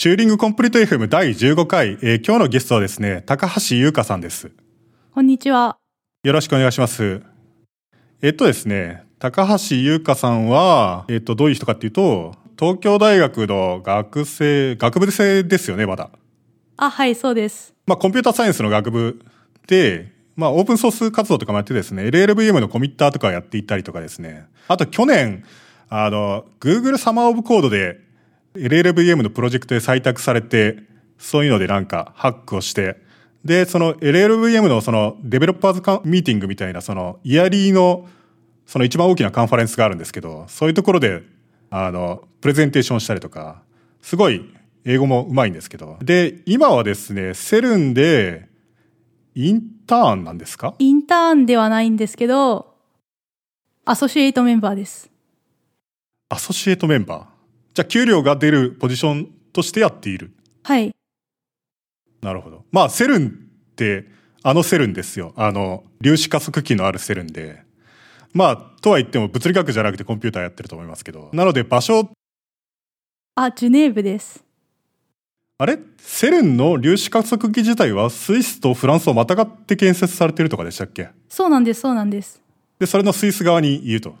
チューリングコンプリート FM 第15回、えー今日のゲストはですね、高橋優香さんです。こんにちは。よろしくお願いします。えっとですね、高橋優香さんは、えっと、どういう人かっていうと、東京大学の学生、学部生ですよね、まだ。あ、はい、そうです。まあ、コンピューターサイエンスの学部で、まあ、オープンソース活動とかもやってですね、LLVM のコミッターとかやっていったりとかですね。あと去年、あの、Google サマーオブコードで LLVM のプロジェクトで採択されて、そういうのでなんかハックをして、で、その LLVM のそのデベロッパーズカンミーティングみたいなそのイヤリーのその一番大きなカンファレンスがあるんですけど、そういうところで、あの、プレゼンテーションしたりとか、すごい英語もうまいんですけど。で、今はですね、セルンで、インターンなんですか？インターンではないんですけど、アソシエイトメンバーです。アソシエイトメンバー。じゃあ、給料が出るポジションとしてやっている。はい。なるほど。まあ、セルンって、あのセルンですよ。あの、粒子加速器のあるセルンで。まあ、とは言っても物理学じゃなくてコンピューターやってると思いますけど。なので、場所、あ、ジュネーブです。あれ？セルンの粒子加速器自体はスイスとフランスをまたがって建設されてるとかでしたっけ？そうなんです、そうなんです。で、それのスイス側にいると。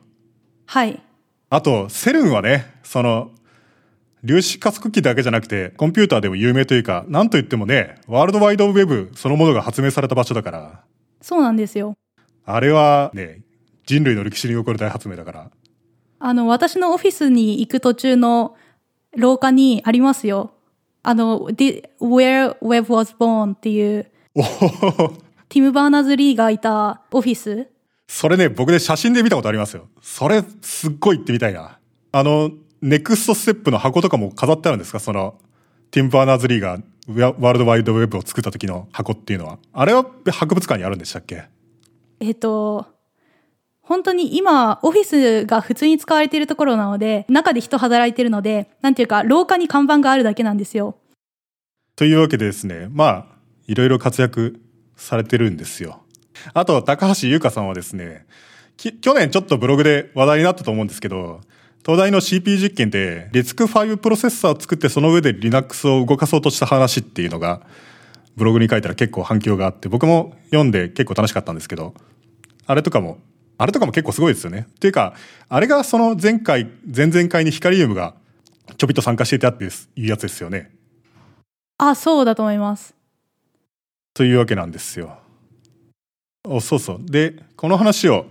はい。あと、セルンはね、その、粒子加速器だけじゃなくて、コンピューターでも有名というか、なんと言ってもね、ワールドワイドウェブそのものが発明された場所だから、そうなんですよ。あれはね、人類の歴史に残る大発明だから。あの、私のオフィスに行く途中の廊下にありますよ。あの、The- Where Web was Born っていう、ティム・バーナーズ・リーがいたオフィス。それね、僕で写真で見たことありますよ。それ、すっごい行ってみたいな。あの、 NeXTSTEP の箱とかも飾ってあるんですか？その、ティム・バーナーズ・リーがワールドワイドウェブを作った時の箱っていうのは。あれは博物館にあるんでしたっけ？えっと、本当に今、オフィスが普通に使われているところなので、中で人働いてるので、なんていうか、廊下に看板があるだけなんですよ。というわけでですね、まあ、いろいろ活躍されてるんですよ。あと、高橋優香さんはですね、き去年ちょっとブログで話題になったと思うんですけど、東大の CPU 実験で、リスク5プロセッサーを作ってその上で Linux を動かそうとした話っていうのが、ブログに書いたら結構反響があって、僕も読んで結構楽しかったんですけど、あれとかも、あれとかも結構すごいですよね。っていうか、あれがその前回、前々回にヒカリウムがちょびっと参加していたっていうやつですよね。あ、そうだと思います。というわけなんですよ。おそうそう。で、この話を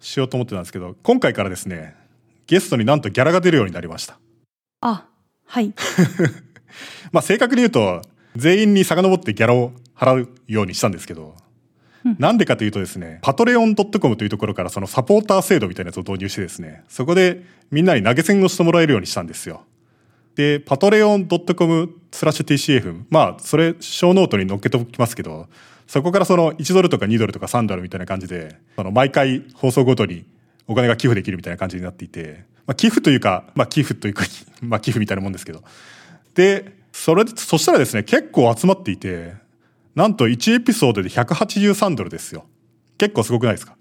しようと思ってたんですけど、今回からですね、ゲストになんとギャラが出るようになりました。あ、はい。まあ正確に言うと、全員に遡ってギャラを払うようにしたんですけど、なんでかというとですね、パトレオン .com というところからそのサポーター制度みたいなやつを導入してですね、そこでみんなに投げ銭をしてもらえるようにしたんですよ。で、 Patreon .com スラッシュ TCF。まあ、それ、 show note に載っけておきますけど、そこからその1ドルとか2ドルとか3ドルみたいな感じで、その毎回放送ごとにお金が寄付できるみたいな感じになっていて、まあ、寄付というか、まあ、寄付というか、まあ、寄付みたいなもんですけど。で、それ、そしたらですね、結構集まっていて、なんと1エピソードで183ドルですよ。結構すごくないですか？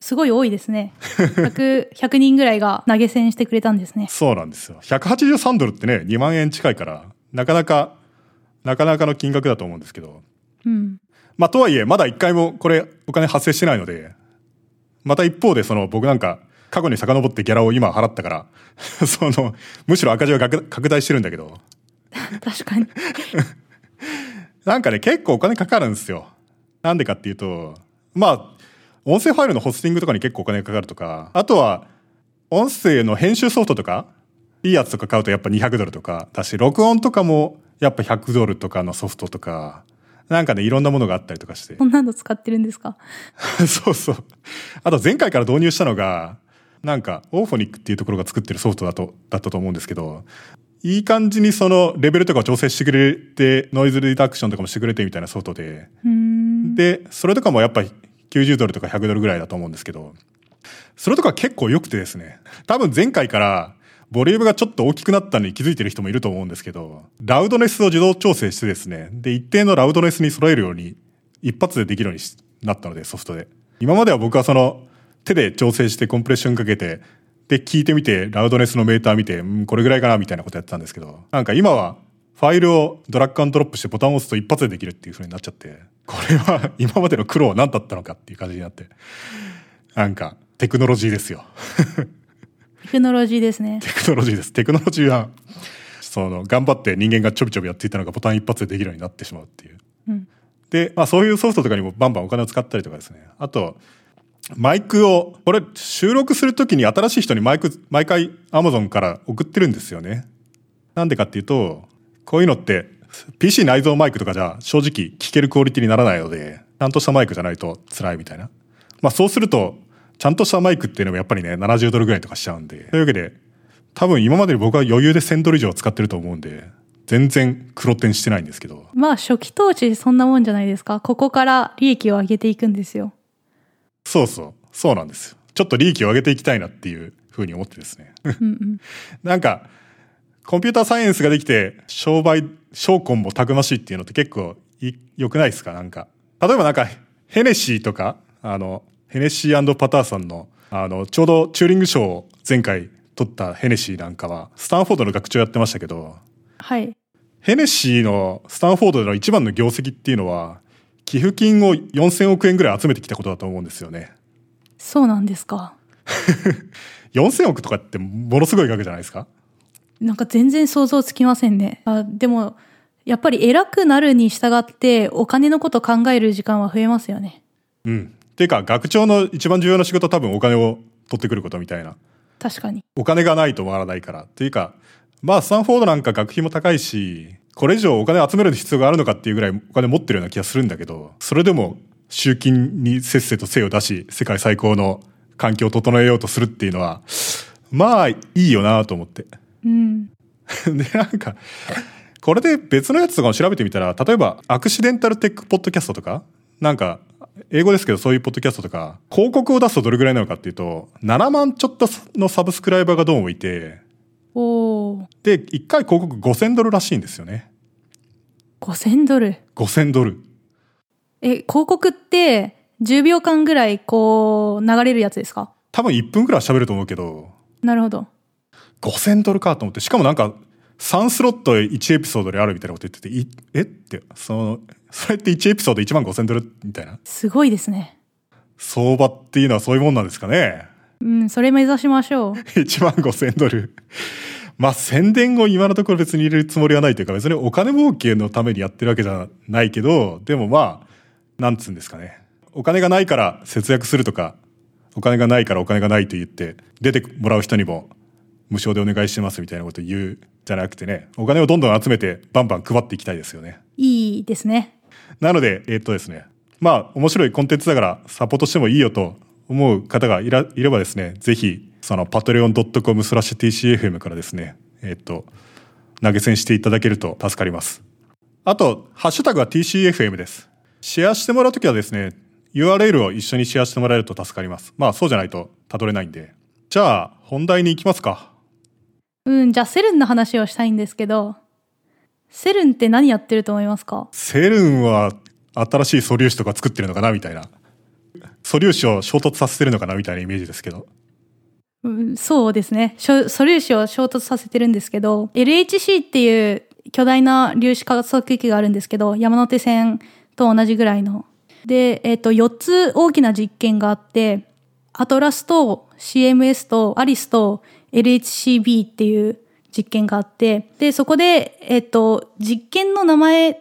すごい多いですね。100、100人ぐらいが投げ銭してくれたんですね。そうなんですよ。183ドルってね、2万円近いから、なかなか、なかなかの金額だと思うんですけど。うん。まあ、とはいえ、まだ一回もこれ、お金発生してないので、また一方で、その、僕なんか、過去に遡ってギャラを今払ったから、その、むしろ赤字が拡拡大してるんだけど、確かに。なんかね、結構お金かかるんですよ。なんでかっていうと、まあ、音声ファイルのホスティングとかに結構お金がかかるとか、あとは、音声の編集ソフトとか、いいやつとか買うとやっぱ200ドルとか、だし、録音とかもやっぱ100ドルとかのソフトとか、なんかね、いろんなものがあったりとかしてそ。んなの使ってるんですか？そうそう。あと前回から導入したのが、なんか、オーフォニックっていうところが作ってるソフトだと、だったと思うんですけど、いい感じにそのレベルとかを調整してくれて、ノイズリダクションとかもしてくれてみたいなソフトで。で、それとかもやっぱ90ドルとか100ドルぐらいだと思うんですけど、それとか結構良くてですね、多分前回からボリュームがちょっと大きくなったのに気づいてる人もいると思うんですけど、ラウドネスを自動調整してですね、で、一定のラウドネスに揃えるように一発でできるようになったので、ソフトで。今までは僕はその手で調整してコンプレッションかけて、で聞いてみて、ラウドネスのメーター見て、うん、これぐらいかなみたいなことやってたんですけど、なんか今はファイルをドラッグアンドロップしてボタンを押すと一発でできるっていう風になっちゃって、これは今までの苦労は何だったのかっていう感じになって、なんかテクノロジーですよ。テクノロジーですね。テクノロジーです。テクノロジーは、その、頑張って人間がちょびちょびやっていたのがボタン一発でできるようになってしまうっていう。うん、で、まあそういうソフトとかにもバンバンお金を使ったりとかですね。あと、マイクを、これ収録するときに新しい人にマイク、毎回 Amazon から送ってるんですよね。なんでかっていうと、こういうのって PC 内蔵マイクとかじゃ正直聞けるクオリティにならないので、ちゃんとしたマイクじゃないと辛いみたいな。まあそうすると、ちゃんとしたマイクっていうのもやっぱりね、70ドルぐらいとかしちゃうんで。というわけで、多分今までに僕は余裕で1000ドル以上使ってると思うんで、全然黒点してないんですけど。まあ初期投資そんなもんじゃないですか。ここから利益を上げていくんですよ。そうそう。そうなんですよ。ちょっと利益を上げていきたいなっていうふうに思ってですね。うんうん、なんか、コンピューターサイエンスができて、商売、商魂もたくましいっていうのって結構良くないですか？なんか。例えばなんか、ヘネシーとか、あの、ヘネシーパターさんの、あの、ちょうどチューリング賞を前回取ったヘネシーなんかは、スタンフォードの学長やってましたけど、はい。ヘネシーのスタンフォードでの一番の業績っていうのは、寄付金を4000億円ぐらい集めてきたことだと思うんですよね。そうなんですか。4000億とかってものすごい額じゃないですか？なんか全然想像つきませんね。あでも、やっぱり偉くなるに従ってお金のこと考える時間は増えますよね。うん。っていうか、学長の一番重要な仕事は多分お金を取ってくることみたいな。確かに。お金がないと回らないから。っていうか、まあ、スタンフォードなんか学費も高いし、これ以上お金集める必要があるのかっていうぐらいお金持ってるような気がするんだけど、それでも集金にせっせと精を出し、世界最高の環境を整えようとするっていうのは、まあ、いいよなと思って。うん。で、なんか、これで別のやつとかも調べてみたら、例えば、アクシデンタルテックポッドキャストとか、なんか、英語ですけどそういうポッドキャストとか、広告を出すとどれぐらいなのかっていうと、7万ちょっとのサブスクライバーがどうもいて、で、1回広告5000ドルらしいんですよね。5000ドル ?5000 ドル。え、広告って10秒間ぐらいこう流れるやつですか？多分1分ぐらい喋ると思うけど。なるほど。5000ドルかと思って、しかもなんか3スロット1エピソードであるみたいなこと言ってて、いえって、その、それって1エピソード1万5000ドルみたいな？すごいですね。相場っていうのはそういうもんなんですかね？うん、それ目指しましょう。1万5000ドル。まあ宣伝を今のところ別に入れるつもりはないというか、別にお金儲けのためにやってるわけじゃないけど、でもまあ、なんつうんですかね。お金がないから節約するとか、お金がないからお金がないと言って、出てもらう人にも無償でお願いしてますみたいなこと言うじゃなくてね、お金をどんどん集めてバンバン配っていきたいですよね。いいですね。なので、えー、っとですね、まあ面白いコンテンツだからサポートしてもいいよと思う方がいらいればですね、ぜひ、そのパトレオン .com スラッシュ TCFM からですね、えっと、投げ銭していただけると助かります。あと、ハッシュタグは TCFM です。シェアしてもらうときはですね、URL を一緒にシェアしてもらえると助かります。まあ、そうじゃないとたどれないんで。じゃあ、本題に行きますか。うん、じゃあ、セルンの話をしたいんですけど、セルンって何やってると思いますか？セルンは新しい素粒子とか作ってるのかなみたいな。素粒子を衝突させてるのかなみたいなイメージですけど。うん、そうですね。素粒子を衝突させてるんですけど、LHC っていう巨大な粒子加速器があるんですけど、山手線と同じぐらいの。で、えっ、ー、と、4つ大きな実験があって、アトラスと CMS とアリスと LHCb っていう実験があって、で、そこで、えっ、と、実験の名前っ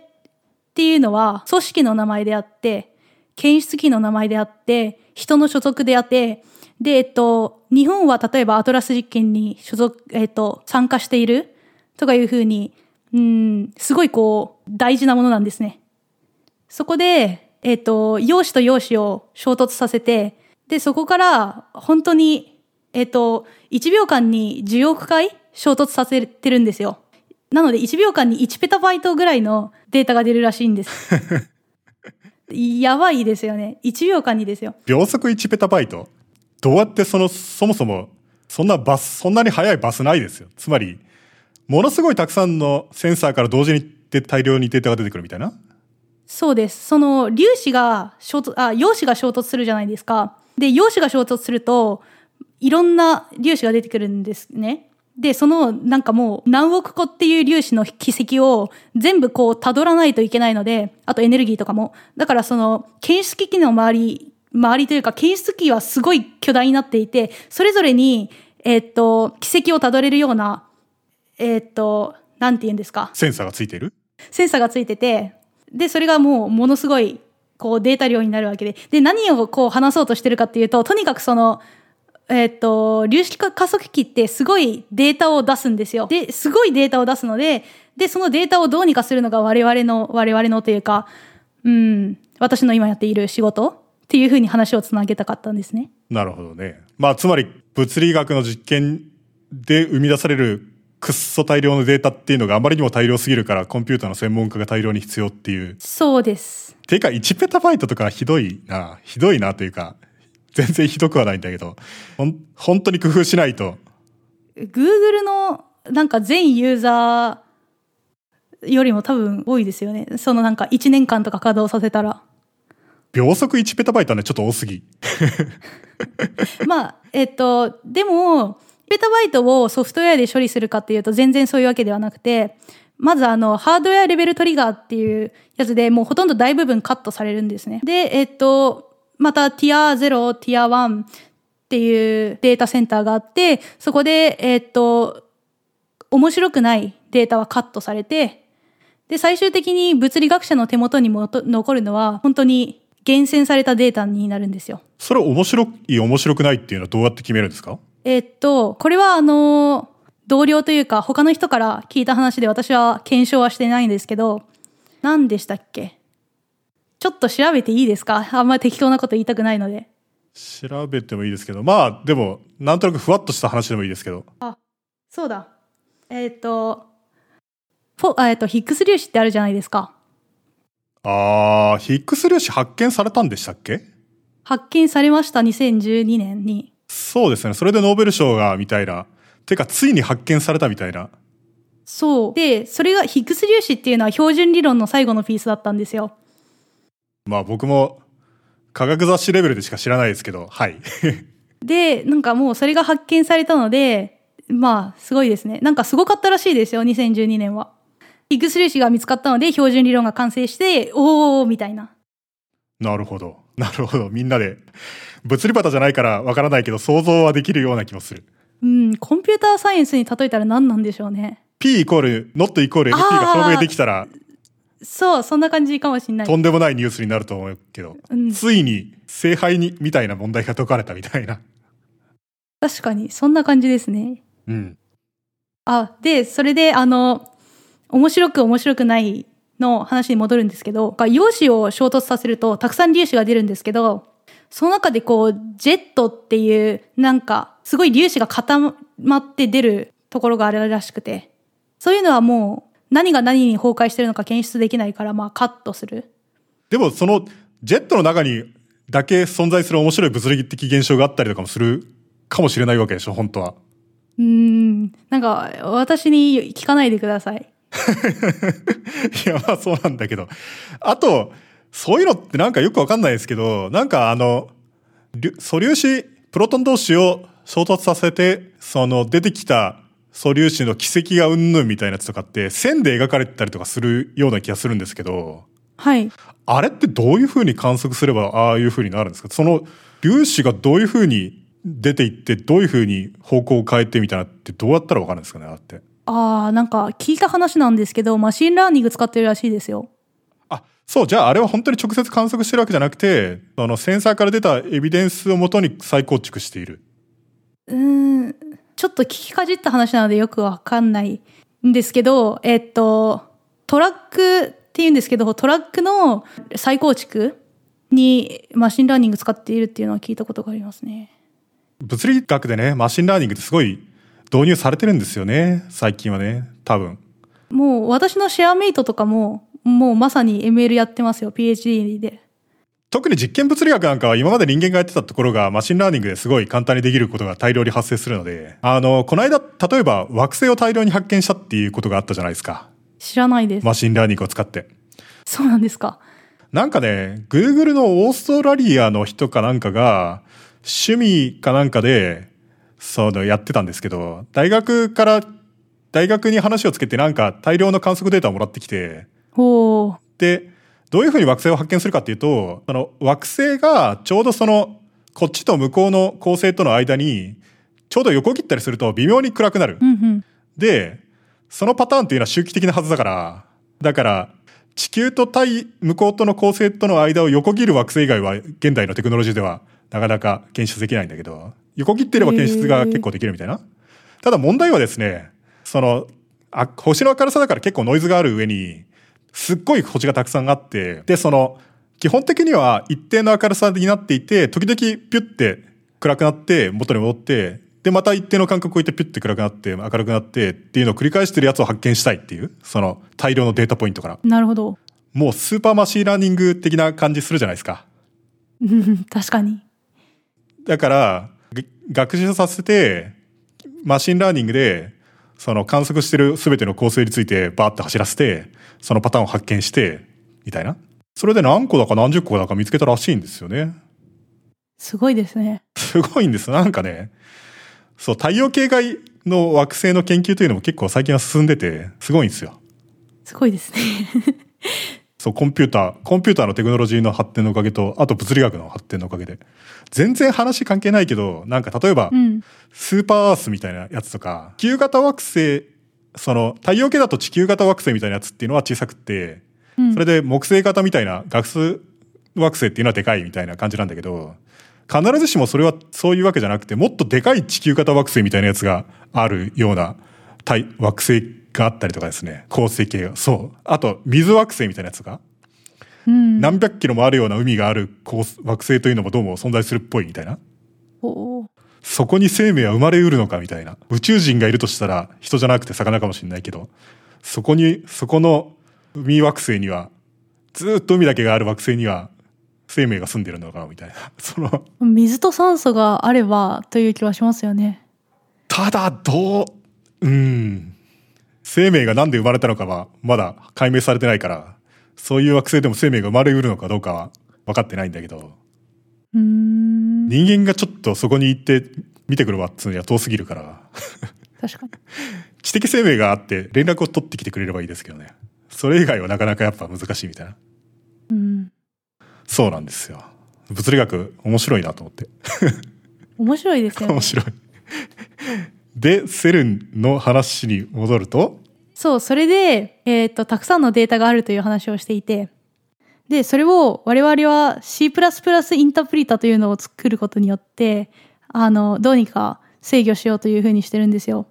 ていうのは組織の名前であって、検出機の名前であって、人の所属であって、で、えっと、日本は例えばアトラス実験に所属、えっと、参加しているとかいうふうに、うん、すごいこう、大事なものなんですね。そこで、えっと、陽子と陽子を衝突させて、で、そこから本当に、えっと、1秒間に10億回衝突させてるんですよ。なので1秒間に1ペタバイトぐらいのデータが出るらしいんです。やばいですよね。1秒間にですよ。秒速1ペタバイト？どうやってその、そもそも、そんなバス、そんなに速いバスないですよ。つまり、ものすごいたくさんのセンサーから同時に大量にデータが出てくるみたいな？そうです。その粒子が衝突、あ、陽子が衝突するじゃないですか。で、陽子が衝突すると、いろんな粒子が出てくるんですね。で、そのなんかもう何億個っていう粒子の軌跡を全部こう辿らないといけないので、あとエネルギーとかも。だからその検出機器の周り、周りというか検出機はすごい巨大になっていて、それぞれに、えー、っと、軌跡を辿れるような、えー、っと、なんて言うんですか？センサーがついてる？センサーがついてて、で、それがもうものすごい、こうデータ量になるわけで。で、何をこう話そうとしてるかっていうと、とにかくその、えっ、と、粒子加速器ってすごいデータを出すんですよ。で、すごいデータを出すので、で、そのデータをどうにかするのが我々の、我々のというか、うん、私の今やっている仕事っていうふうに話をつなげたかったんですね。なるほどね。まあ、つまり、物理学の実験で生み出されるくっそ大量のデータっていうのがあまりにも大量すぎるからコンピューターの専門家が大量に必要っていう。そうです。ていうか1ペタバイトとかひどいな、ひどいなというか、全然ひどくはないんだけど、ほん、本当に工夫しないと。Google のなんか全ユーザーよりも多分多いですよね。そのなんか1年間とか稼働させたら。秒速1ペタバイトはね、ちょっと多すぎ。まあ、えっと、でも、ペタバイトをソフトウェアで処理するかっていうと全然そういうわけではなくて、まずあの、ハードウェアレベルトリガーっていうやつでもうほとんど大部分カットされるんですね。で、えっと、またティア0、ティア1っていうデータセンターがあって、そこで、えっと、面白くないデータはカットされて、で、最終的に物理学者の手元にも残るのは、本当に厳選されたデータになるんですよ。それ面白い、面白くないっていうのはどうやって決めるんですか？えっと、これはあの、同僚というか他の人から聞いた話で私は検証はしてないんですけど、何でしたっけ？ちょっと調べていいですか？あんまり適当なこと言いたくないので。調べてもいいですけど、まあ、でも、なんとなくふわっとした話でもいいですけど。あ、そうだ。えっ、と、フォ、えっ、と、ヒックス粒子ってあるじゃないですか。ああ、ヒックス粒子発見されたんでしたっけ？発見されました、2012年に。そうですね。それでノーベル賞が、みたいな。てか、ついに発見されたみたいな。そう。で、それがヒックス粒子っていうのは標準理論の最後のピースだったんですよ。まあ僕も科学雑誌レベルでしか知らないですけど、はい。で、なんかもうそれが発見されたので、まあすごいですね。なんかすごかったらしいですよ、2012年は。ヒッグス粒子が見つかったので標準理論が完成して、おーみたいな。なるほど。なるほど。みんなで。物理バタじゃないからわからないけど想像はできるような気もする。うん、コンピューターサイエンスに例えたら何なんでしょうね。P イコール、not イコール NP が証明できたらそう、そんな感じかもしれない。とんでもないニュースになると思うけど、うん、ついに聖杯に、みたいな問題が解かれたみたいな。確かに、そんな感じですね。うん。あ、で、それで、あの、面白く面白くないの話に戻るんですけど、陽子を衝突させるとたくさん粒子が出るんですけど、その中でこう、ジェットっていう、なんか、すごい粒子が固まって出るところがあるらしくて、そういうのはもう、何が何に崩壊してるのか検出できないから、まあカットする。でもそのジェットの中にだけ存在する面白い物理的現象があったりとかもするかもしれないわけでしょ、本当は。うん、なんか私に聞かないでください。いや、まあそうなんだけど。あと、そういうのってなんかよくわかんないですけど、なんかあの、素粒子、プロトン同士を衝突させて、その出てきた素粒子の奇跡がうんぬんみたいなやつとかって線で描かれてたりとかするような気がするんですけど、はい。あれってどういうふうに観測すればああいうふうになるんですか？その粒子がどういうふうに出ていってどういうふうに方向を変えてみたいなってどうやったらわかるんですかね？あって。ああ、なんか聞いた話なんですけど、 machine learning 使ってるらしいですよ。あ、そう、じゃああれは本当に直接観測してるわけじゃなくて、あのセンサーから出たエビデンスをもとに再構築している。うん、ちょっと聞きかじった話なのでよくわかんないんですけど、えっと、トラックっていうんですけど、トラックの再構築に machine learning 使っているっていうのは聞いたことがありますね。物理学でね、 machine learning ってすごい導入されてるんですよね、最近はね、多分。もう私のシェアメイトとかも、もうまさに ML やってますよ、PhD で。特に実験物理学なんかは今まで人間がやってたところが machine learning ですごい簡単にできることが大量に発生するので、あの、この間、例えば惑星を大量に発見したっていうことがあったじゃないですか。知らないです。 machine learning を使って。そうなんですか。なんかね、Google のオーストラリアの人かなんかが、趣味かなんかで、そのやってたんですけど、大学から、大学に話をつけてなんか大量の観測データをもらってきて。で、どういうふうに惑星を発見するかっていうと、その惑星がちょうどその、こっちと向こうの恒星との間に、ちょうど横切ったりすると微妙に暗くなる。うんうん。で、そのパターンっていうのは周期的なはずだから、だから、地球と対向こうとの恒星との間を横切る惑星以外は現代のテクノロジーではなかなか検出できないんだけど、横切ってれば検出が結構できるみたいな。ただ問題はですね、その、あ星の明るさだから結構ノイズがある上に、すっごい星がたくさんあって、で、その、基本的には一定の明るさになっていて、時々ピュッて暗くなって、元に戻って、で、また一定の間隔を置いてピュッて暗くなって、明るくなってっていうのを繰り返してるやつを発見したいっていう、その大量のデータポイントから。なるほど。もうスーパー machine learning 的な感じするじゃないですか。う ん確かに。だから、が学習させて、 machine learning で、その観測してる全ての構成についてバーって走らせて、そのパターンを発見して、みたいな。それで何個だか何十個だか見つけたらしいんですよね。すごいですね。すごいんです。なんかね、そう、太陽系外の惑星の研究というのも結構最近は進んでて、すごいんですよ。すごいですね。そう、コンピューター、コンピューターのテクノロジーの発展のおかげと、あと物理学の発展のおかげで。全然話関係ないけど、なんか例えば、うん。スーパーアースみたいなやつとか、地球型惑星、その、太陽系だと地球型惑星みたいなやつっていうのは小さくって、うんそれで木星型みたいなガス惑星っていうのはでかいみたいな感じなんだけど、必ずしもそれはそういうわけじゃなくて、もっとでかい地球型惑星みたいなやつがあるような太惑星があったりとかですね。恒星系が。そう。あと、水惑星みたいなやつが、うん。何百キロもあるような海がある恒惑星というのもどうも存在するっぽいみたいな。おーそこに生命は生まれうるのかみたいな。宇宙人がいるとしたら人じゃなくて魚かもしれないけど、そこに、そこの海惑星には、ずーっと海だけがある惑星には生命が住んでるのかみたいな。その、水と酸素があればという気はしますよね。ただどう、うん。生命がなんで生まれたのかはまだ解明されてないから、そういう惑星でも生命が生まれうるのかどうかは分かってないんだけど、うーん。人間がちょっとそこに行って見てくるわっつうには遠すぎるから、確かに。知的生命があって連絡を取ってきてくれればいいですけどね。それ以外はなかなかやっぱ難しいみたいな。うん。そうなんですよ。物理学面白いなと思って。面白いですよね面。白い。で、セルンの話に戻ると、そう、それで、えっ、と、たくさんのデータがあるという話をしていて、で、それを我々は C++ インタープリタというのを作ることによって、あの、どうにか制御しようというふうにしてるんですよ。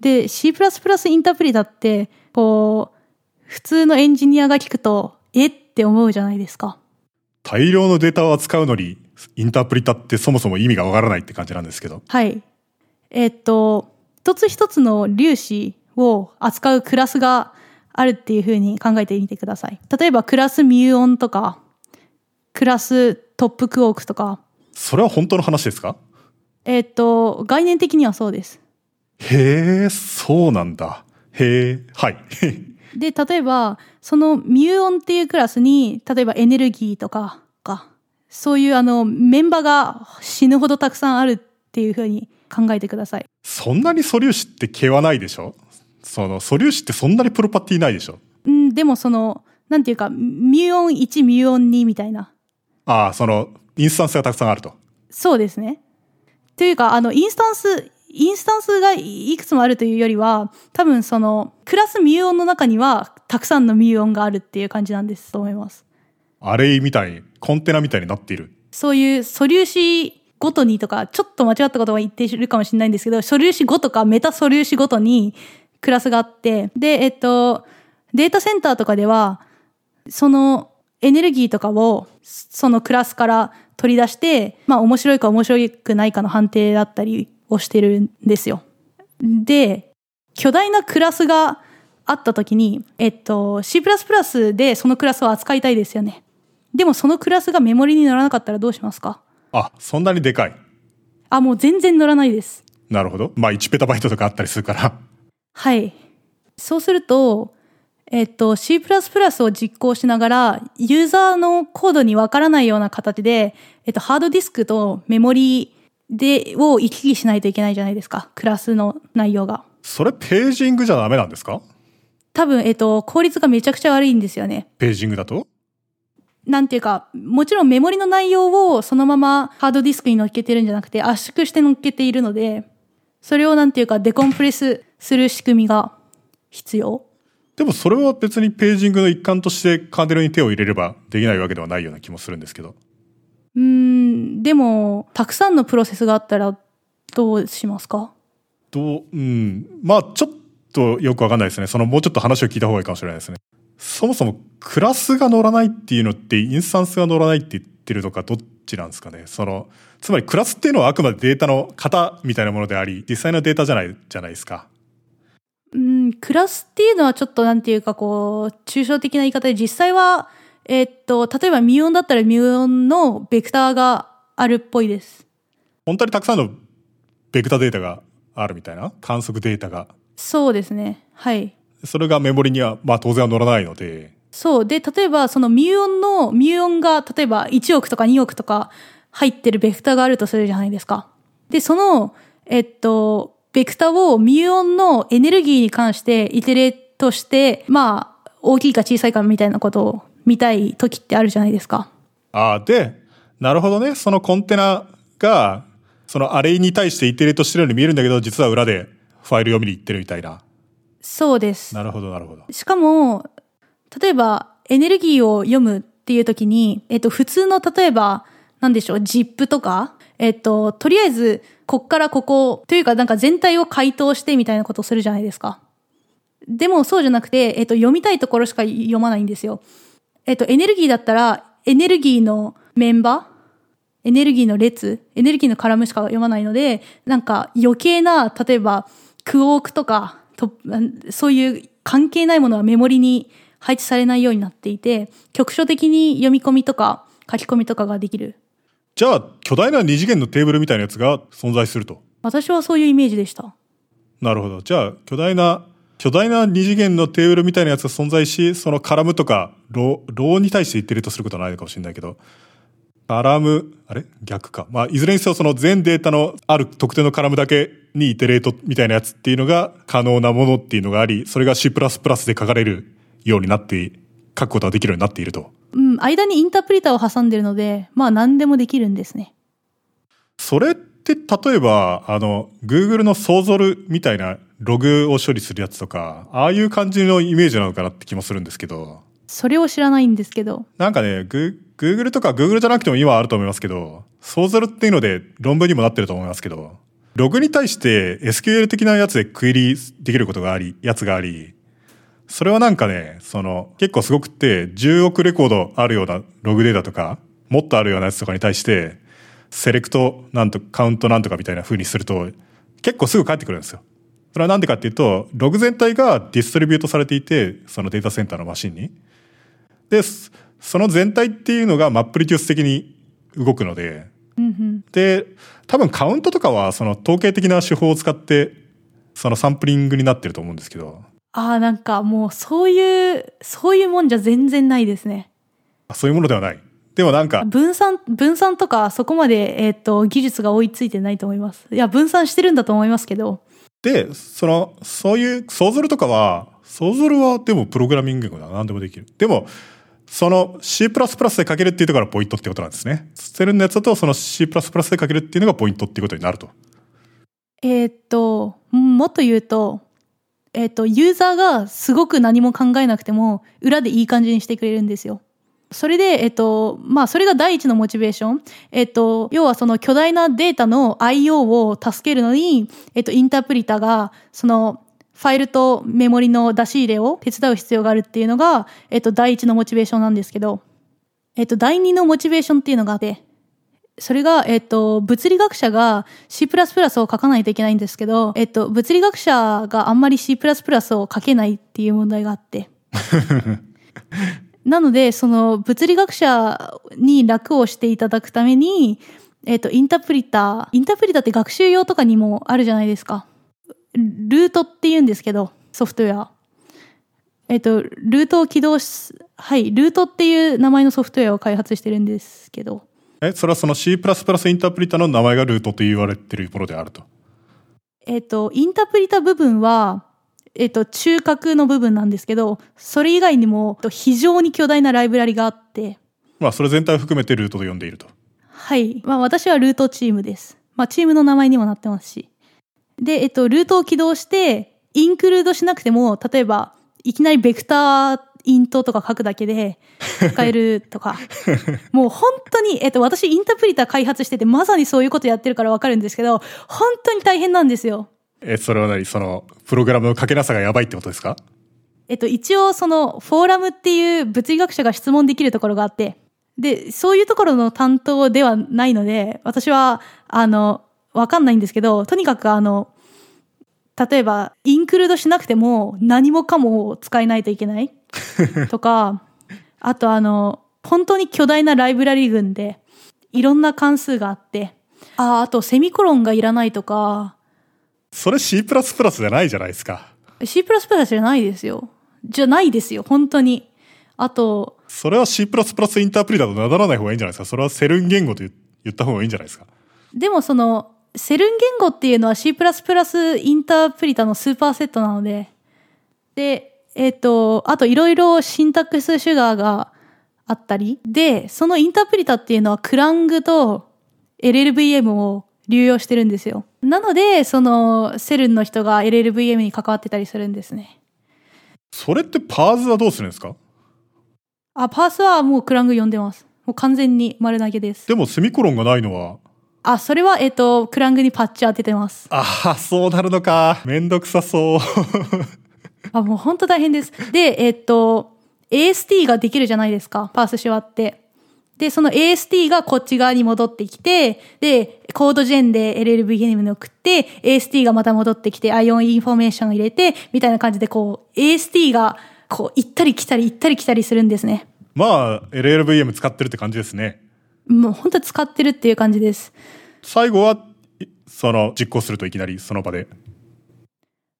で、C++ インタープリタって、こう、普通のエンジニアが聞くと、えって思うじゃないですか。大量のデータを扱うのに、インタープリタってそもそも意味がわからないって感じなんですけど。はい。えっと、一つ一つの粒子を扱うクラスがあるっていうふうに考えてみてください。例えばクラスミューオンとか、クラストップクオークとか、それは本当の話ですか？えっと、概念的にはそうです。へえ、そうなんだ。へえ、はい。で、例えば、そのミューオンっていうクラスに、例えばエネルギーとかか、そういうあの、メンバーが死ぬほどたくさんあるっていうふうに考えてください。そんなに素粒子って毛はないでしょ？その素粒子ってそんなにプロパティないでしょ？うん、でもその、なんていうか、ミューオン1、ミューオン2みたいな。ああ、その、インスタンスがたくさんあると。そうですね。というか、あの、インスタンス、インスタンスがいくつもあるというよりは、多分その、クラスミューオンの中には、たくさんのミューオンがあるっていう感じなんですと思います。アレイみたいに、コンテナみたいになっている。そういう素粒子ごとにとか、ちょっと間違ったことは言っているかもしれないんですけど、素粒子ごとかメタ素粒子ごとにクラスがあって、で、えっと、データセンターとかでは、そのエネルギーとかをそのクラスから取り出して、まあ面白いか面白くないかの判定だったりをしてるんですよ。で、巨大なクラスがあった時に、えっと、C++ でそのクラスを扱いたいですよね。でもそのクラスがメモリに乗らなかったらどうしますか？あ、そんなにでかい。あ、もう全然乗らないです。なるほど。まあ1ペタバイトとかあったりするから。はい。そうすると、えっと、C++ を実行しながら、ユーザーのコードにわからないような形で、えっと、ハードディスクとメモリで、を行き来しないといけないじゃないですか。クラスの内容が。それページングじゃダメなんですか？多分、えっと、効率がめちゃくちゃ悪いんですよね。ページングだと？なんていうか、もちろんメモリの内容をそのままハードディスクに乗っけてるんじゃなくて圧縮して乗っけているので、それをなんていうかデコンプレスする仕組みが必要。でもそれは別にページングの一環としてカーネルに手を入れればできないわけではないような気もするんですけど。うーん、でも、たくさんのプロセスがあったらどうしますか？どう、うん。まあちょっとよくわかんないですね。そのもうちょっと話を聞いた方がいいかもしれないですね。そもそもクラスが乗らないっていうのってインスタンスが乗らないって言ってるのかどっちなんですかね。その、つまりクラスっていうのはあくまでデータの型みたいなものであり、実際のデータじゃない、じゃないですか。うん、クラスっていうのはちょっとなんていうかこう、抽象的な言い方で実際は、えっと、例えばミュオンだったらミュオンのベクターがあるっぽいです。本当にたくさんのベクタデータがあるみたいな？観測データが。そうですね。はい。それがメモリには、まあ当然は乗らないので、そう。で、例えばそのミュオンの、ミュオンが例えば1億とか2億とか入ってるベクターがあるとするじゃないですか。で、その、えっと、ベクターをミュオンのエネルギーに関してイテレートして、まあ、大きいか小さいかみたいなことを見たい時ってあるじゃないですか。ああ、で、なるほどね。そのコンテナが、そのアレイに対してイテレートしてるように見えるんだけど、実は裏でファイル読みに行ってるみたいな。そうです。なるほど、なるほど。しかも、例えばエネルギーを読むっていう時に、えっと、普通の例えば、なんでしょう、ZIP とか、えっと、とりあえず、こっからここ、というかなんか全体を回答してみたいなことをするじゃないですか。でもそうじゃなくて、えっと、読みたいところしか読まないんですよ。えっと、エネルギーだったら、エネルギーのメンバーエネルギーの列エネルギーのカラムしか読まないので、なんか余計な、例えば、クォークとか、とそういう関係ないものはメモリに配置されないようになっていて、局所的に読み込みとか書き込みとかができる。じゃあ、巨大な二次元のテーブルみたいなやつが存在すると。私はそういうイメージでした。なるほど。じゃあ、巨大な、巨大な二次元のテーブルみたいなやつが存在し、そのカラムとか、 row、row に対して言ってるとすることはないのかもしれないけど、カラム、あれ？逆か。まあ、いずれにせよその全データのある特定のカラムだけに iterate みたいなやつっていうのが可能なものっていうのがあり、それが C++ で書かれるようになって、書くことができるようになっていると。うん、間にインタープリターを挟んでるので、まあ何でもできるんですね。それって例えば、あの、Google のソーゾルみたいなログを処理するやつとか、ああいう感じのイメージなのかなって気もするんですけど、それを知らないんですけど。なんかね、グ Google とか Google じゃなくても今はあると思いますけど、ソーゾルっていうので論文にもなってると思いますけど、ログに対して SQL 的なやつでクエリできることがあり、やつがあり、それはなんかね、その、結構すごくって、10億レコードあるようなログデータとか、もっとあるようなやつとかに対して、セレクトなんと、カウントなんとかみたいな風にすると、結構すぐ返ってくるんですよ。それはなんでかっていうと、ログ全体がディストリビュートされていて、そのデータセンターのマシンに。で、その全体っていうのがマップリデュース的に動くので、うんうん。で、多分カウントとかはその統計的な手法を使って、そのサンプリングになってると思うんですけど、ああ、なんかもうそういう、そういうもんじゃ全然ないですね。あそういうものではない。でもなんか、分散、分散とかそこまで、えっ、と、技術が追いついてないと思います。いや、分散してるんだと思いますけど。で、その、そういう、ソーゾルとかは、ソーゾルはでもプログラミング言語だ。何でもできる。でも、その C++ で書けるっていうところがポイントってことなんですね。ステルのやつだとその C++ で書けるっていうのがポイントっていうことになると。えっ、と、うんもっと言うと、えっ、と、ユーザーがすごく何も考えなくても、裏でいい感じにしてくれるんですよ。それで、えっ、と、まあ、それが第一のモチベーション。えっ、と、要はその巨大なデータの IO を助けるのに、えっ、と、インタープリタが、その、ファイルとメモリの出し入れを手伝う必要があるっていうのが、えっ、と、第一のモチベーションなんですけど、えっ、と、第二のモチベーションっていうのがあって、それが、えっと、物理学者が C++ を書かないといけないんですけど、えっと、物理学者があんまり C++ を書けないっていう問題があって。なので、その物理学者に楽をしていただくために、えっと、インタープリター、インタープリターって学習用とかにもあるじゃないですか。ルートって言うんですけど、ソフトウェア。えっと、ルートを起動し、はい、ルートっていう名前のソフトウェアを開発してるんですけど、え、それはその C++ インタープリタの名前がルートと言われてるものであると。えっ、と、インタープリタ部分は、えっ、と、中核の部分なんですけど、それ以外にも非常に巨大なライブラリがあって、まあ、それ全体を含めてルートと呼んでいると。はい。まあ私はルートチームです。まあチームの名前にもなってますし。で、えっと、ルートを起動して、インクルードしなくても、例えば、いきなりベクターイントとか書くだけで 使えるとか。もう本当に、えっと、私インタープリター開発してて、まさにそういうことやってるからわかるんですけど、本当に大変なんですよ。え、それは何？その、プログラムの書けなさがやばいってことですか？えっと、一応そのフォーラムっていう物理学者が質問できるところがあって、で、そういうところの担当ではないので、私は、あの、わかんないんですけど、とにかくあの、例えば、インクルードしなくても何もかも使えないといけないとか、あとあの、本当に巨大なライブラリ群で、いろんな関数があって、あ、あとセミコロンがいらないとか、それ C++ じゃないじゃないですか。C++ じゃないですよ。じゃないですよ、本当に。あと、それは C++ インタープリターと名乗らない方がいいんじゃないですかそれはセルン言語と言言った方がいいんじゃないですかでもその、セルン言語っていうのは C++ インタープリタのスーパーセットなので、で、えっ、と、あといろいろシンタックスシュガーがあったり、で、そのインタープリタっていうのはクラングと LLVM を流用してるんですよ。なので、その、セルンの人が LLVM に関わってたりするんですね。それってパーズはどうするんですか？あ、 parse はもう Clang 呼んでます。もう完全に丸投げです。でもセミコロンがないのは、あ、それは、えっ、と、 Clang にパッチ当ててます。ああ、そうなるのか。めんどくさそう。あ、もう本当大変です。で、えっと、AST ができるじゃないですか、 parse 終わって。で、その AST がこっち側に戻ってきて、で、 codegen で LLVM に送って、AST がまた戻ってきて、ION インフォメーションを入れて、みたいな感じで、こう、AST が、こう、行ったり来たり行ったり来たりするんですね。まあ、LLVM 使ってるって感じですね。もう本当に使ってるっていう感じです。最後は、いその、実行するといきなりその場で。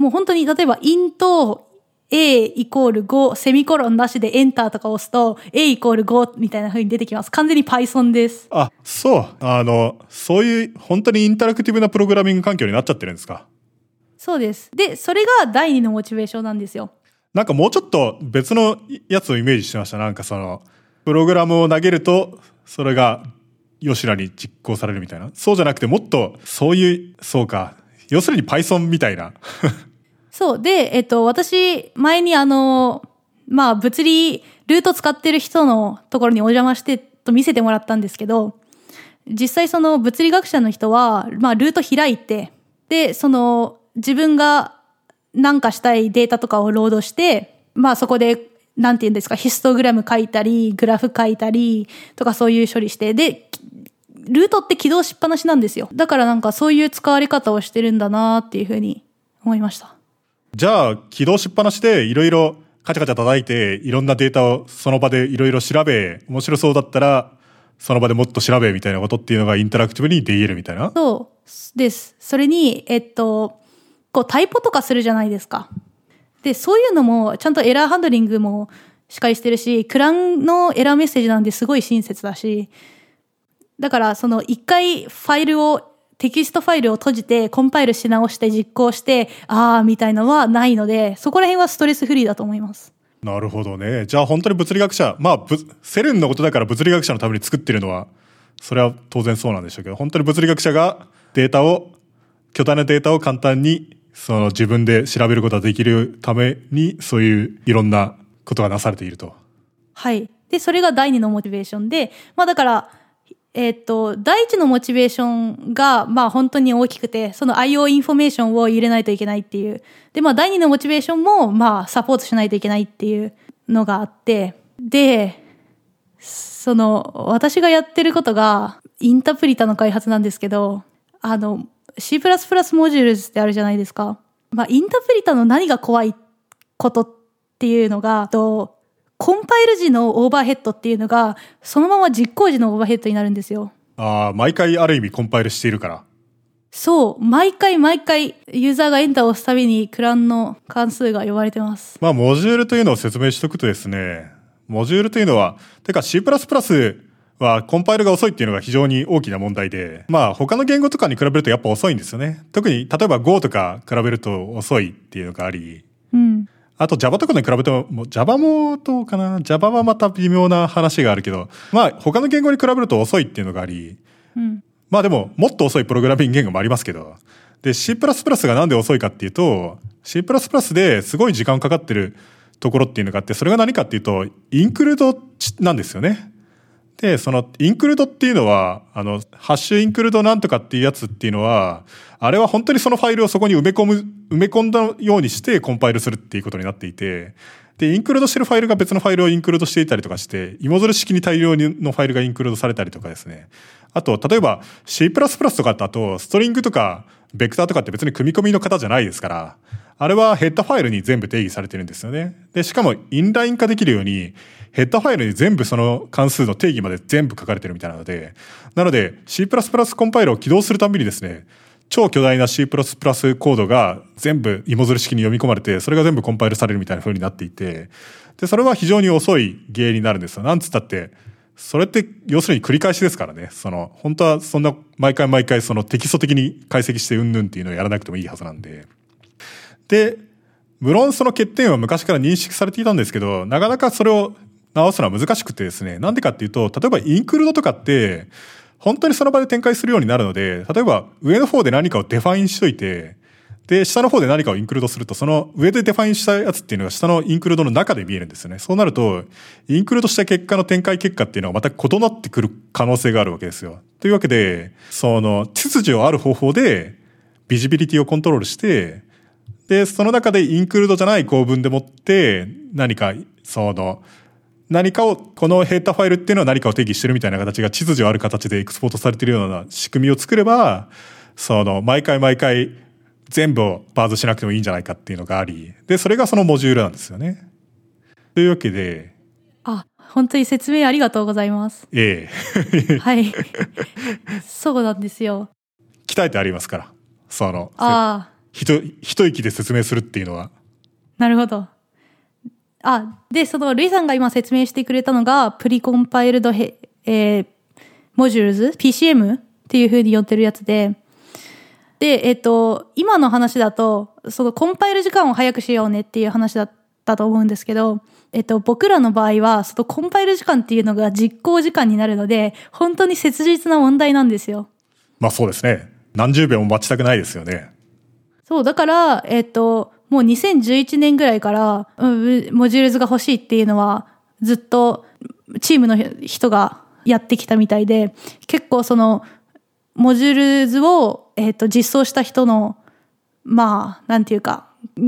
もう本当に、例えば、イント A イコール5、セミコロンなしでエンターとか押すと、A イコール5みたいな風に出てきます。完全に Python です。あ、そう。あの、そういう、本当にインタラクティブなプログラミング環境になっちゃってるんですか？そうです。で、それが第二のモチベーションなんですよ。なんかもうちょっと別のやつをイメージしてました。なんかその、プログラムを投げると、それが、吉らに実行されるみたいな。そうじゃなくて、もっと、そういう、そうか。要するに Python みたいな。そう。で、えっと、私、前にあの、まあ、物理、ルート使ってる人のところにお邪魔して、と見せてもらったんですけど、実際その物理学者の人は、まあ、ルート開いて、で、その、自分がなんかしたいデータとかをロードして、まあ、そこで、なんて言うんですか、ヒストグラム書いたり、グラフ書いたり、とかそういう処理して、で、ルートって起動しっぱなしなんですよ。だからなんかそういう使われ方をしてるんだなっていうふうに思いました。じゃあ、起動しっぱなしで、いろいろカチャカチャ叩いて、いろんなデータをその場でいろいろ調べ、面白そうだったら、その場でもっと調べみたいなことっていうのがインタラクティブにできるみたいな？そうです。それに、えっと、こうタイポとかするじゃないですか。で、そういうのも、ちゃんとエラーハンドリングもしっかりしてるし、 Clang のエラーメッセージなんですごい親切だし、だからその一回ファイルを、テキストファイルを閉じて、コンパイルし直して実行して、あーみたいのはないので、そこら辺はストレスフリーだと思います。なるほどね。じゃあ本当に物理学者、まあ、ぶ CERN のことだから物理学者のために作ってるのは、それは当然そうなんでしょうけど、本当に物理学者がデータを、巨大なデータを簡単に、その自分で調べることができるために、そういういろんなことがなされていると。はい。で、それが第二のモチベーションで、まあだから、えっと、第一のモチベーションが、まあ本当に大きくて、その IO インフォメーションを入れないといけないっていう。で、まあ第二のモチベーションも、まあサポートしないといけないっていうのがあって、で、その、私がやってることが、インタプリタの開発なんですけど、あの、C++ モジュールズってあるじゃないですか。まあ、インタプリタの何が怖いことっていうのが、とコンパイル時のオーバーヘッドっていうのが、そのまま実行時のオーバーヘッドになるんですよ。ああ、毎回ある意味コンパイルしているから。そう、毎回毎回ユーザーがエンターを押すたびにクランの関数が呼ばれてます。まあ、モジュールというのを説明しとくとですね、モジュールというのは、てか C++ はコンパイルが遅いっていうのが非常に大きな問題で、まあ他の言語とかに比べるとやっぱ遅いんですよね。特に例えば Go とか比べると遅いっていうのがあり、うん。あと Java とかに比べても、もう Java もどうかな ?Java はまた微妙な話があるけど、まあ他の言語に比べると遅いっていうのがあり、うん。まあでももっと遅いプログラミング言語もありますけど、で C++ がなんで遅いかっていうと、C++ ですごい時間かかってるところっていうのがあって、それが何かっていうと、インクルードなんですよね。で、そのインクルードっていうのは、あの、ハッシュインクルードなんとかっていうやつっていうのは、あれは本当にそのファイルをそこに埋め込む、埋め込んだようにしてコンパイルするっていうことになっていて、で、インクルードしてるファイルが別のファイルをインクルードしていたりとかして、芋づる式に大量のファイルがインクルードされたりとかですね。あと、例えば C++ とかだと、ストリングとか、ベクターとかって別に組み込みの型じゃないですから、あれはヘッダファイルに全部定義されてるんですよね。で、しかもインライン化できるように、ヘッダファイルに全部その関数の定義まで全部書かれてるみたいなので、なので C++ コンパイルを起動するたびにですね、超巨大な C++ コードが全部芋づる式に読み込まれて、それが全部コンパイルされるみたいな風になっていて、で、それは非常に遅い原因になるんですよ。なんつったって、それって要するに繰り返しですからね。その、本当はそんな毎回毎回そのテキスト的に解析してうんぬんっていうのをやらなくてもいいはずなんで。で、無論その欠点は昔から認識されていたんですけど、なかなかそれを直すのは難しくてですね。なんでかっていうと、例えば include とかって、本当にその場で展開するようになるので、例えば上の方で何かを define しといて、で、下の方で何かを include すると、その上で define したやつっていうのが下の include の中で見えるんですよね。そうなると、インクルードした結果の展開結果っていうのはまた異なってくる可能性があるわけですよ。というわけで、その秩序ある方法でビジビリティをコントロールして、で、その中でインクルードじゃない構文でもって、何か、その、何かを、このヘッダファイルっていうのは何かを定義してるみたいな形が秩序ある形でエクスポートされてるような仕組みを作れば、その、毎回毎回全部をパーズしなくてもいいんじゃないかっていうのがあり、で、それがそのモジュールなんですよね。というわけで、あ、本当に説明ありがとうございます。ええ、はい。そうなんですよ。鍛えてありますから。その、ああ、ひと、一息で説明するっていうのは。なるほど。あ、で、その、ルイさんが今説明してくれたのが、 precompiled ヘ、えー、 modules ?PCM? っていう風に呼んでるやつで、で、えっ、と、今の話だと、そのコンパイル時間を早くしようねっていう話だったと思うんですけど、えっと、僕らの場合は、そのコンパイル時間っていうのが実行時間になるので、本当に切実な問題なんですよ。まあそうですね。何十秒も待ちたくないですよね。そう、だから、えっと、もう2011年ぐらいから、うん modules が欲しいっていうのは、ずっとチームの人がやってきたみたいで、結構その、 modules を、えっと、実装した人の、まあ、なんていうか、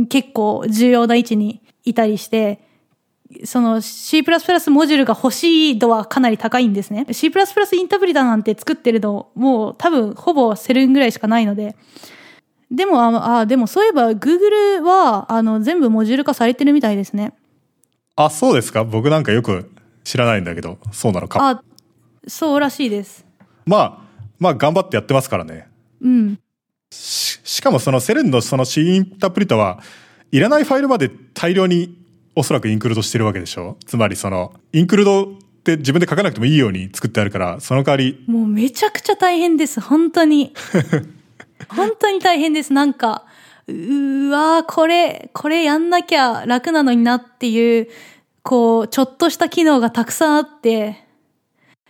結構重要な位置にいたりして、その C++ モジュールが欲しい度はかなり高いんですね。C++ インタープリタなんて作ってるの、もう多分ほぼセルンぐらいしかないので、でも、あ、あでもそういえば Google は、あの、全部モジュール化されてるみたいですね。あ、そうですか？僕なんかよく知らないんだけど、そうなのか。あ、そうらしいです。まあ、まあ頑張ってやってますからね。うん。ししかもそのセレンのその C インタープリタはいらないファイルまで大量におそらくインクルードしてるわけでしょ？つまりそのインクルードって自分で書かなくてもいいように作ってあるからその代わりもうめちゃくちゃ大変です。本当に。本当に大変です。なんか、うーわー、これ、これやんなきゃ楽なのになっていう、こう、ちょっとした機能がたくさんあって、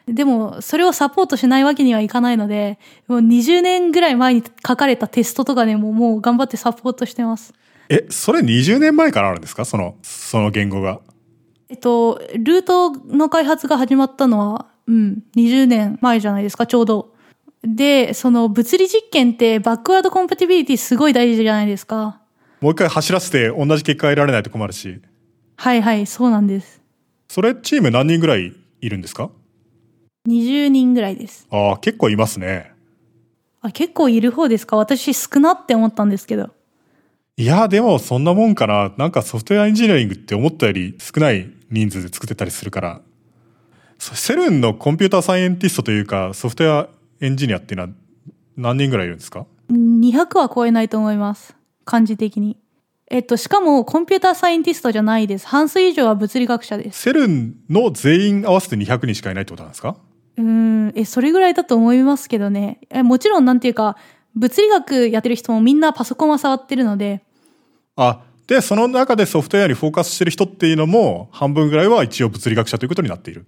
でも、それをサポートしないわけにはいかないので、もう20年ぐらい前に書かれたテストとかでももう頑張ってサポートしてます。えそれ20年前からあるんですか？そのその言語がえっと、ルートの開発が始まったのは、うん、20年前じゃないですか、ちょうど。で、その物理実験ってバックワードコンパティビリティすごい大事じゃないですか。もう一回走らせて同じ結果得られないと困るしはいはい、そうなんです。それチーム何人ぐらいいるんですか？20人ぐらいです。ああ結構いますねあ、結構いる方ですか？私少なって思ったんですけど。いやでもそんなもんかななんかソフトウェアエンジニアリングって思ったより少ない人数で作ってたりするからそセルンのコンピューターサイエンティストというかソフトウェアエンジニアっていうのは何人ぐらいいるんですか？200は超えないと思います。感じ的に。えっと、しかもコンピューターサイエンティストじゃないです。半数以上は物理学者です。セルンの全員合わせて200人しかいないってことなんですか？うん、え、それぐらいだと思いますけどね。えもちろんなんていうか、物理学やってる人もみんなパソコンは触ってるので、あ、で、その中でソフトウェアにフォーカスしてる人っていうのも、半分ぐらいは一応物理学者ということになっている。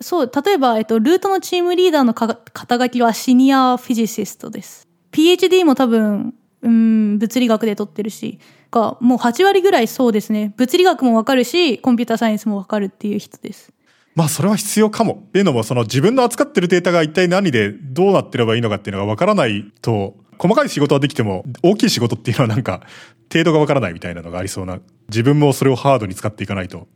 そう、例えば、えっと、ルートのチームリーダーの肩書きはシニアフィジシストです。PhD も多分、うん、物理学で取ってるし、か、もう8割ぐらいそうですね。物理学もわかるし、コンピュータサイエンスもわかるっていう人です。まあそれは必要かも。っていうのもその自分の扱ってるデータが一体何でどうなってればいいのかっていうのがわからないと、細かい仕事はできても大きい仕事っていうのはなんか程度がわからないみたいなのがありそうな。自分もそれをハードに使っていかないと。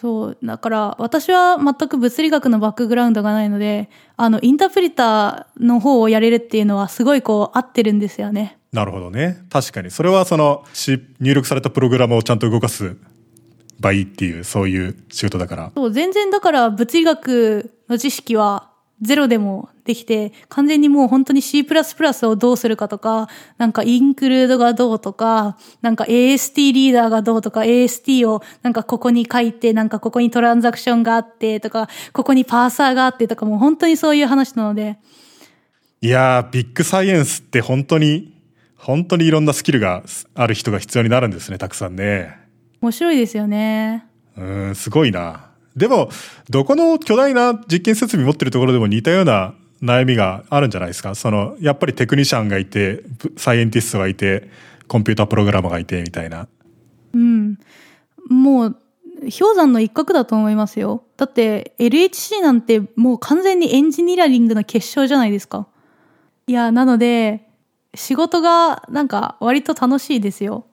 そう。だから、私は全く物理学のバックグラウンドがないので、あの、インタープリターの方をやれるっていうのはすごいこう、合ってるんですよね。なるほどね。確かに。それはそのし入力されたプログラムをちゃんと動かすばいいっていう、そういう仕事だから。そう、全然だから物理学の知識はゼロでもできて、完全にもう本当に C++ をどうするかとか、なんかインクルードがどうとか、なんか AST リーダーがどうとか、AST をなんかここに書いて、なんかここにトランザクションがあってとか、ここにパーサーがあってとか、もう本当にそういう話なので、いやー、ビッグサイエンスって本当に、本当にいろんなスキルがある人が必要になるんですね、たくさんね。面白いですよね。うーん、すごいな。でも、どこの巨大な実験設備持ってるところでも似たような悩みがあるんじゃないですか？その、やっぱりテクニシャンがいて、サイエンティストがいて、コンピュータープログラマーがいて、みたいな。うん。もう、氷山の一角だと思いますよ。だって、LHC なんてもう完全にエンジニアリングの結晶じゃないですか。いや、なので、仕事がなんか割と楽しいですよ。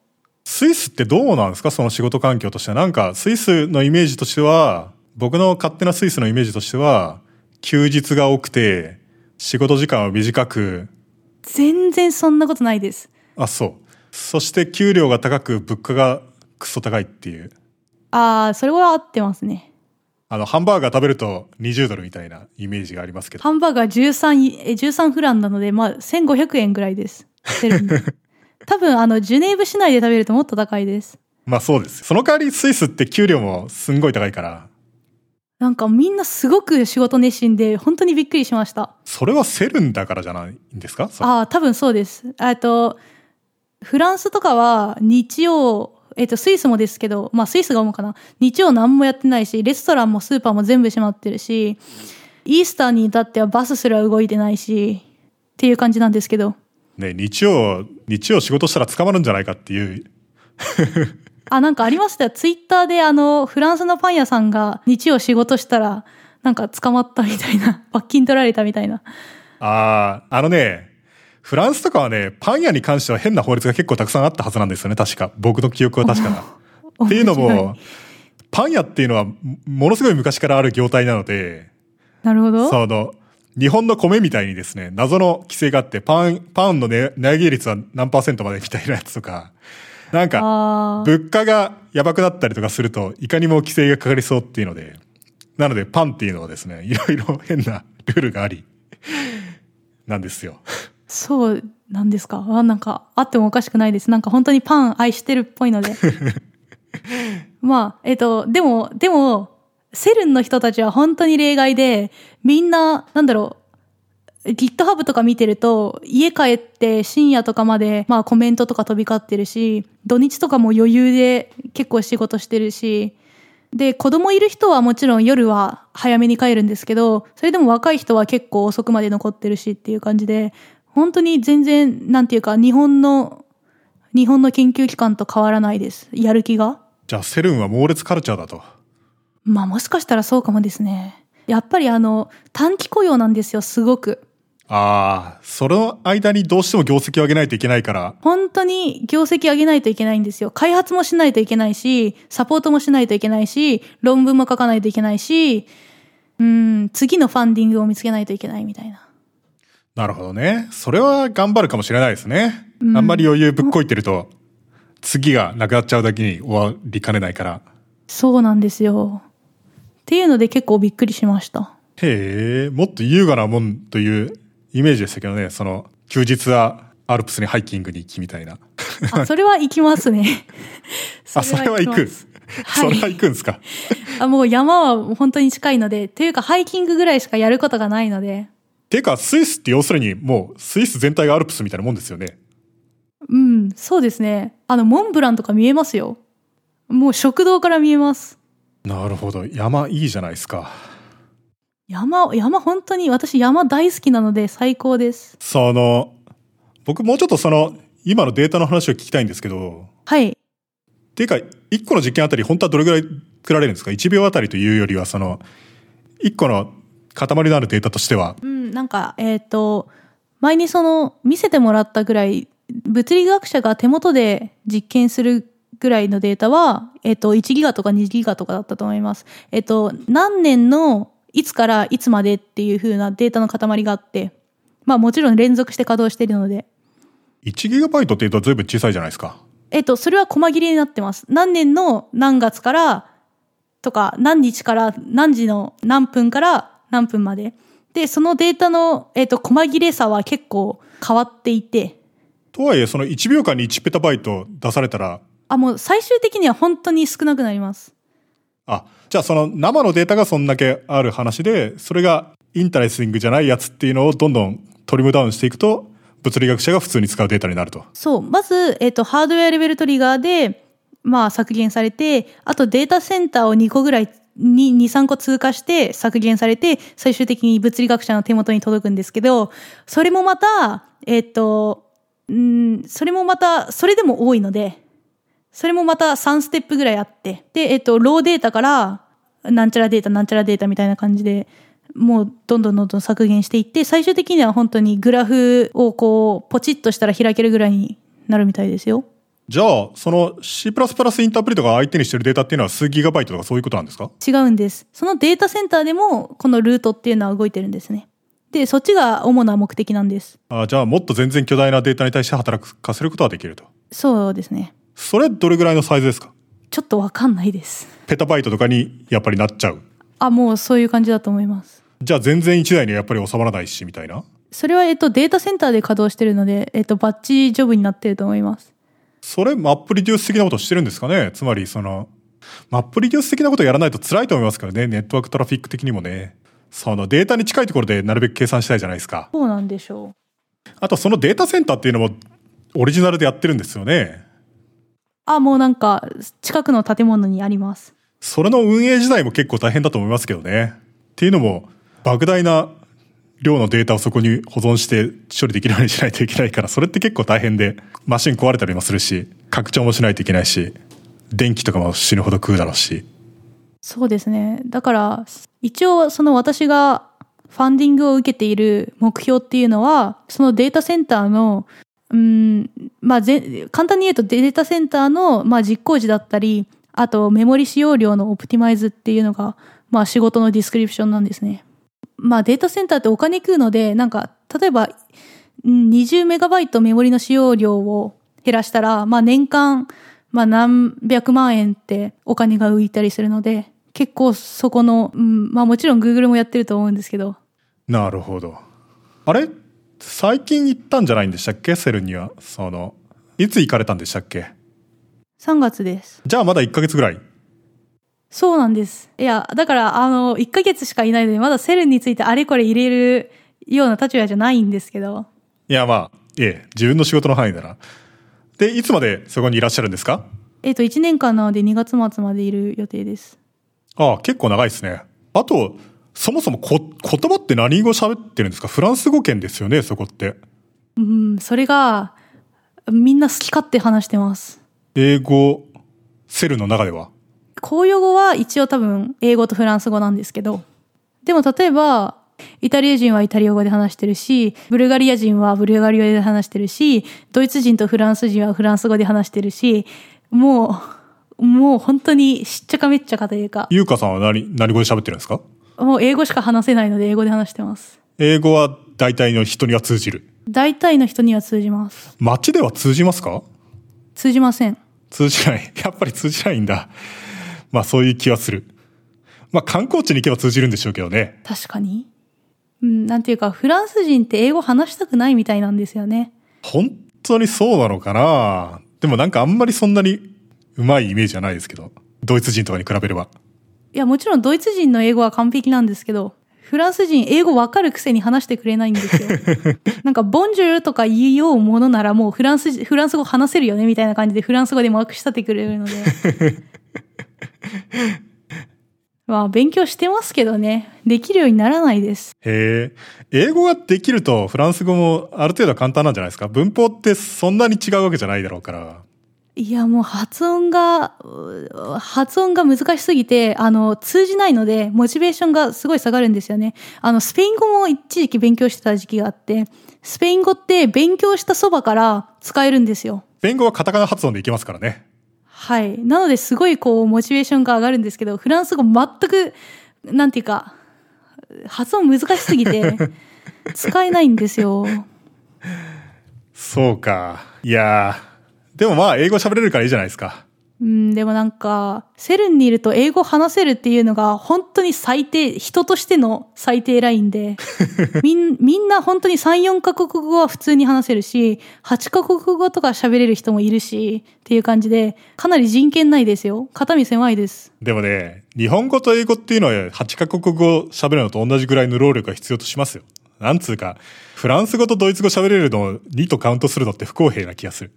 スイスってどうなんですか？その仕事環境としては。なんか、スイスのイメージとしては、僕の勝手なスイスのイメージとしては、休日が多くて、仕事時間は短く、全然そんなことないです。あ、そう。そして給料が高く、物価がクソ高いっていう。ああ、それは合ってますね。あの、ハンバーガー食べると20ドルみたいなイメージがありますけど。ハンバーガー13、え13フランなので、まあ、1500円ぐらいです。多分、あの、ジュネーブ市内で食べるともっと高いです。まあそうです。その代わりスイスって給料もすんごい高いから、なんかみんなすごく仕事熱心で、本当にびっくりしました。それはセルンだからじゃないんですか？そああ、多分そうです。えっと、フランスとかは日曜、えっと、スイスもですけど、まあスイスが主かな。日曜何もやってないし、レストランもスーパーも全部閉まってるし、イースターに至ってはバスすら動いてないし、っていう感じなんですけど。ね、日曜、日曜仕事したら捕まるんじゃないかっていう。あ、なんかありましたよ。ツイッターであの、フランスのパン屋さんが日曜仕事したら、なんか捕まったみたいな、罰金取られたみたいな。ああ、あのね、フランスとかはね、パン屋に関しては変な法律が結構たくさんあったはずなんですよね、確か。僕の記憶は確かな。っていうのも、パン屋っていうのはもものすごい昔からある業態なので、なるほど。その、日本の米みたいにですね、謎の規制があって、パン、パンの値値上げ率は何パーセントまでみたいなやつとか、なんか。物価がやばくなったりとかすると、いかにも規制がかかりそうっていうので、なのでパンっていうのはですね、いろいろ変なルールがあり、なんですよ。そうなんですか？あなんか、あってもおかしくないです。なんか本当にパン愛してるっぽいので。まあ、えっ、と、でも、でも、セルンの人たちは本当に例外で、みんな、なんだろう、GitHub とか見てると、家帰って深夜とかまで、まあコメントとか飛び交ってるし、土日とかも余裕で結構仕事してるし、で、子供いる人はもちろん夜は早めに帰るんですけど、それでも若い人は結構遅くまで残ってるしっていう感じで、本当に全然、なんていうか、日本の、日本の研究機関と変わらないです。やる気が。じゃあ、セルンは猛烈カルチャーだと。まあもしかしたらそうかもですね。やっぱりあの、短期雇用なんですよ、すごく。ああ、その間にどうしても業績を上げないといけないから、本当に業績上げないといけないんですよ。開発もしないといけないし、サポートもしないといけないし、論文も書かないといけないし、うん、次のファンディングを見つけないといけないみたいな。なるほどね。それは頑張るかもしれないですね。うんあんまり余裕ぶっこいてると、次がなくなっちゃうだけに終わりかねないから。そうなんですよ。っていうので結構びっくりしました。へえ、もっと優雅なもんというイメージでしたけどね、その、休日はアルプスにハイキングに行きみたいな。あ、それは行きますね。あそれは行くそれは行くんですか？あもう山は本当に近いので、というかハイキングぐらいしかやることがないので、ていうか、スイスって要するにもうスイス全体がアルプスみたいなもんですよね。うん、そうですね。あの、モンブランとか見えますよ。もう食堂から見えます。なるほど。山いいじゃないですか。山、山本当に私山大好きなので最高です。その、僕もうちょっとその、今のデータの話を聞きたいんですけど、はい。っていうか、1個の実験あたり本当はどれぐらい作られるんですか ?1 秒あたりというよりは、その、1個の塊のあるデータとしては、うん、なんか、えっ、と、前にその、見せてもらったぐらい、物理学者が手元で実験するぐらいのデータは、えっ、と、1ギガとか2ギガとかだったと思います。えっ、と、何年のいつからいつまでっていう風なデータの塊があって、まあもちろん連続して稼働しているので、1GB っていうと随分小さいじゃないですか。えっと、それは細切れになってます。何年の何月からとか、何日から何時の何分から何分まで。で、そのデータの、えっと、細切れさは結構変わっていて、とはいえ、その1秒間に1ペタバイト出されたら、あ、もう最終的には本当に少なくなります。あ、じゃあその生のデータがそんだけある話で、それが interesting じゃないやつっていうのをどんどん trim down していくと、物理学者が普通に使うデータになると。そう。まず、えっと、 hardware level trigger で、まあ、削減されて、あとデータセンターを2個ぐらい、に2、3個通過して削減されて、最終的に物理学者の手元に届くんですけど、それもまた、えっと、うん、それもまた、それでも多いので、それもまた3ステップぐらいあって、で、えっと、ローデータから、なんちゃらデータ、なんちゃらデータみたいな感じで、もうどんどんどんどん削減していって、最終的には本当にグラフをこう、ポチッとしたら開けるぐらいになるみたいですよ。じゃあ、その C++ インタープリートが相手にしてるデータっていうのは数ギガバイトとかそういうことなんですか？違うんです。そのデータセンターでも、このルートっていうのは動いてるんですね。で、そっちが主な目的なんです。あじゃあ、もっと全然巨大なデータに対して働かせることはできると。そうですね。それどれぐらいのサイズですか？ちょっとわかんないです。ペタバイトとかにやっぱりなっちゃう。あ、もうそういう感じだと思います。じゃあ全然1台にはやっぱり収まらないし、みたいな？それは、えっと、データセンターで稼働してるので、えっと、バッチジョブになってると思います。それ、マップリデュース的なことしてるんですかね？つまり、その、マップリデュース的なことやらないと辛いと思いますからね。ネットワークトラフィック的にもね。そのデータに近いところでなるべく計算したいじゃないですか。そうなんでしょう。あとそのデータセンターっていうのもオリジナルでやってるんですよね。あ、もうなんか、近くの建物にあります。それの運営自体も結構大変だと思いますけどね。っていうのも、莫大な量のデータをそこに保存して処理できるようにしないといけないから、それって結構大変で、マシン壊れたりもするし、拡張もしないといけないし、電気とかも死ぬほど食うだろうし。そうですね。だから、一応、その私がファンディングを受けている目標っていうのは、そのデータセンターの、うん、まあ、ぜ簡単に言うとデータセンターの、まあ、実行時だったり、あとメモリ使用量の optimize っていうのが、まあ、仕事の description なんですね。まあ、データセンターってお金食うので、なんか、例えば、20メガバイトメモリの使用量を減らしたら、まあ、年間、まあ、何百万円ってお金が浮いたりするので、結構そこの、うん、まあもちろん Google もやってると思うんですけど、なるほど。あれ？最近行ったんじゃないんでしたっけ？ CERN には。その、いつ行かれたんでしたっけ？3月です。じゃあまだ1ヶ月ぐらい？そうなんです。いや、だから、あの、1ヶ月しかいないので、まだセルについてあれこれ入れるような立場じゃないんですけど、いや、まあ、ええ、自分の仕事の範囲なら。で、いつまでそこにいらっしゃるんですか？えっ、と、1年間なので2月末までいる予定です。ああ、結構長いですね。あと、そもそもこ言葉って何語喋ってるんですか？フランス語圏ですよね、そこって。うん、それが、みんな好き勝手話してます。英語、セルの中では？公用語は一応多分英語とフランス語なんですけど、でも例えば、イタリア人はイタリア語で話してるし、ブルガリア人はブルガリア語で話してるし、ドイツ人とフランス人はフランス語で話してるし、もう、もう本当にしっちゃかめっちゃかというか、ゆうかさんは何、何語で喋ってるんですか？もう英語しか話せないので英語で話してます。英語は大体の人には通じる。大体の人には通じます。街では通じますか？通じません。通じない。やっぱり通じないんだ。まあそういう気はする。まあ観光地に行けば通じるんでしょうけどね。確かに。うん、なんていうか、フランス人って英語話したくないみたいなんですよね。本当にそうなのかな？でもなんかあんまりそんなにうまいイメージはないですけど。ドイツ人とかに比べれば。いや、もちろんドイツ人の英語は完璧なんですけど、フランス人英語わかるくせに話してくれないんですよ。なんか、ボンジュールとか言いようものならもうフランス、フランス語話せるよねみたいな感じでフランス語でまくし立ててくれるので。まあ、勉強してますけどね。できるようにならないです。へえ。英語ができるとフランス語もある程度簡単なんじゃないですか？文法ってそんなに違うわけじゃないだろうから。いや、もう発音が、う発音が難しすぎて、あの、通じないので、モチベーションがすごい下がるんですよね。あの、スペイン語も一時期勉強してた時期があって、スペイン語って勉強したそばから使えるんですよ。スペイン語はカタカナ発音でいけますからね。はい。なので、すごいこう、モチベーションが上がるんですけど、フランス語全く、なんていうか、発音難しすぎて、使えないんですよ。そうか。いやー。でもまあ、英語喋れるからいいじゃないですか。うん、でもなんか、セルンにいると英語話せるっていうのが本当に最低、人としての最低ラインで、みん、みんな本当に3、4カ国語は普通に話せるし、8カ国語とか喋れる人もいるし、っていう感じで、かなり人権ないですよ。肩身狭いです。でもね、日本語と英語っていうのは8カ国語喋るのと同じぐらいの労力が必要としますよ。なんつうか、フランス語とドイツ語喋れるのを2とカウントするのって不公平な気がする。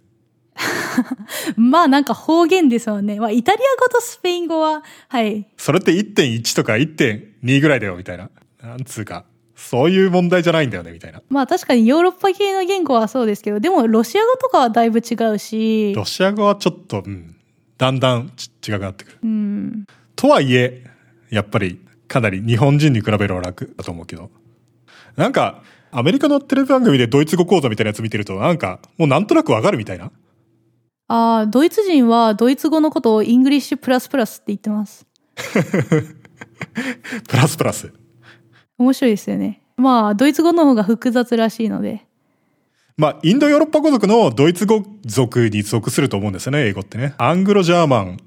まあなんか方言ですよね。まあイタリア語とスペイン語は、はい。それって1.1とか1.2ぐらいだよ、みたいな。なんつうか、そういう問題じゃないんだよね、みたいな。まあ確かにヨーロッパ系の言語はそうですけど、でもロシア語とかはだいぶ違うし、ロシア語はちょっと、うん、だんだんち違くなってくる。うん。とはいえ、やっぱりかなり日本人に比べれば楽だと思うけど。なんか、アメリカのテレビ番組でドイツ語講座みたいなやつ見てると、なんか、もうなんとなくわかるみたいな。ああ、ドイツ人はドイツ語のことを English plus plus って言ってます。plus plus。面白いですよね。まあ、ドイツ語の方が複雑らしいので。まあ、インドヨーロッパ語族のドイツ語族に属すると思うんですよね、英語ってね。 Anglo-German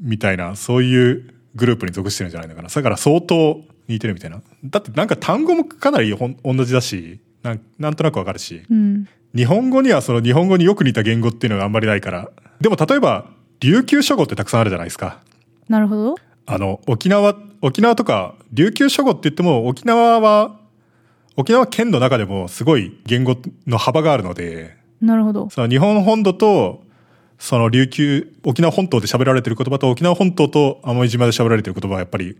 みたいな、そういうグループに属してるんじゃないのかな。だから相当似てるみたいな。だってなんか単語もかなり同じだし、なんなんとなくわかるし。うん。日本語にはその日本語によく似た言語っていうのがあんまりないから。でも例えば、琉球諸語ってたくさんあるじゃないですか。なるほど。あの、沖縄、沖縄とか、琉球諸語って言っても、沖縄は、沖縄県の中でもすごい言語の幅があるので、なるほど。その日本本土と、その琉球、沖縄本島で喋られてる言葉と沖縄本島と奄美島で喋られてる言葉はやっぱり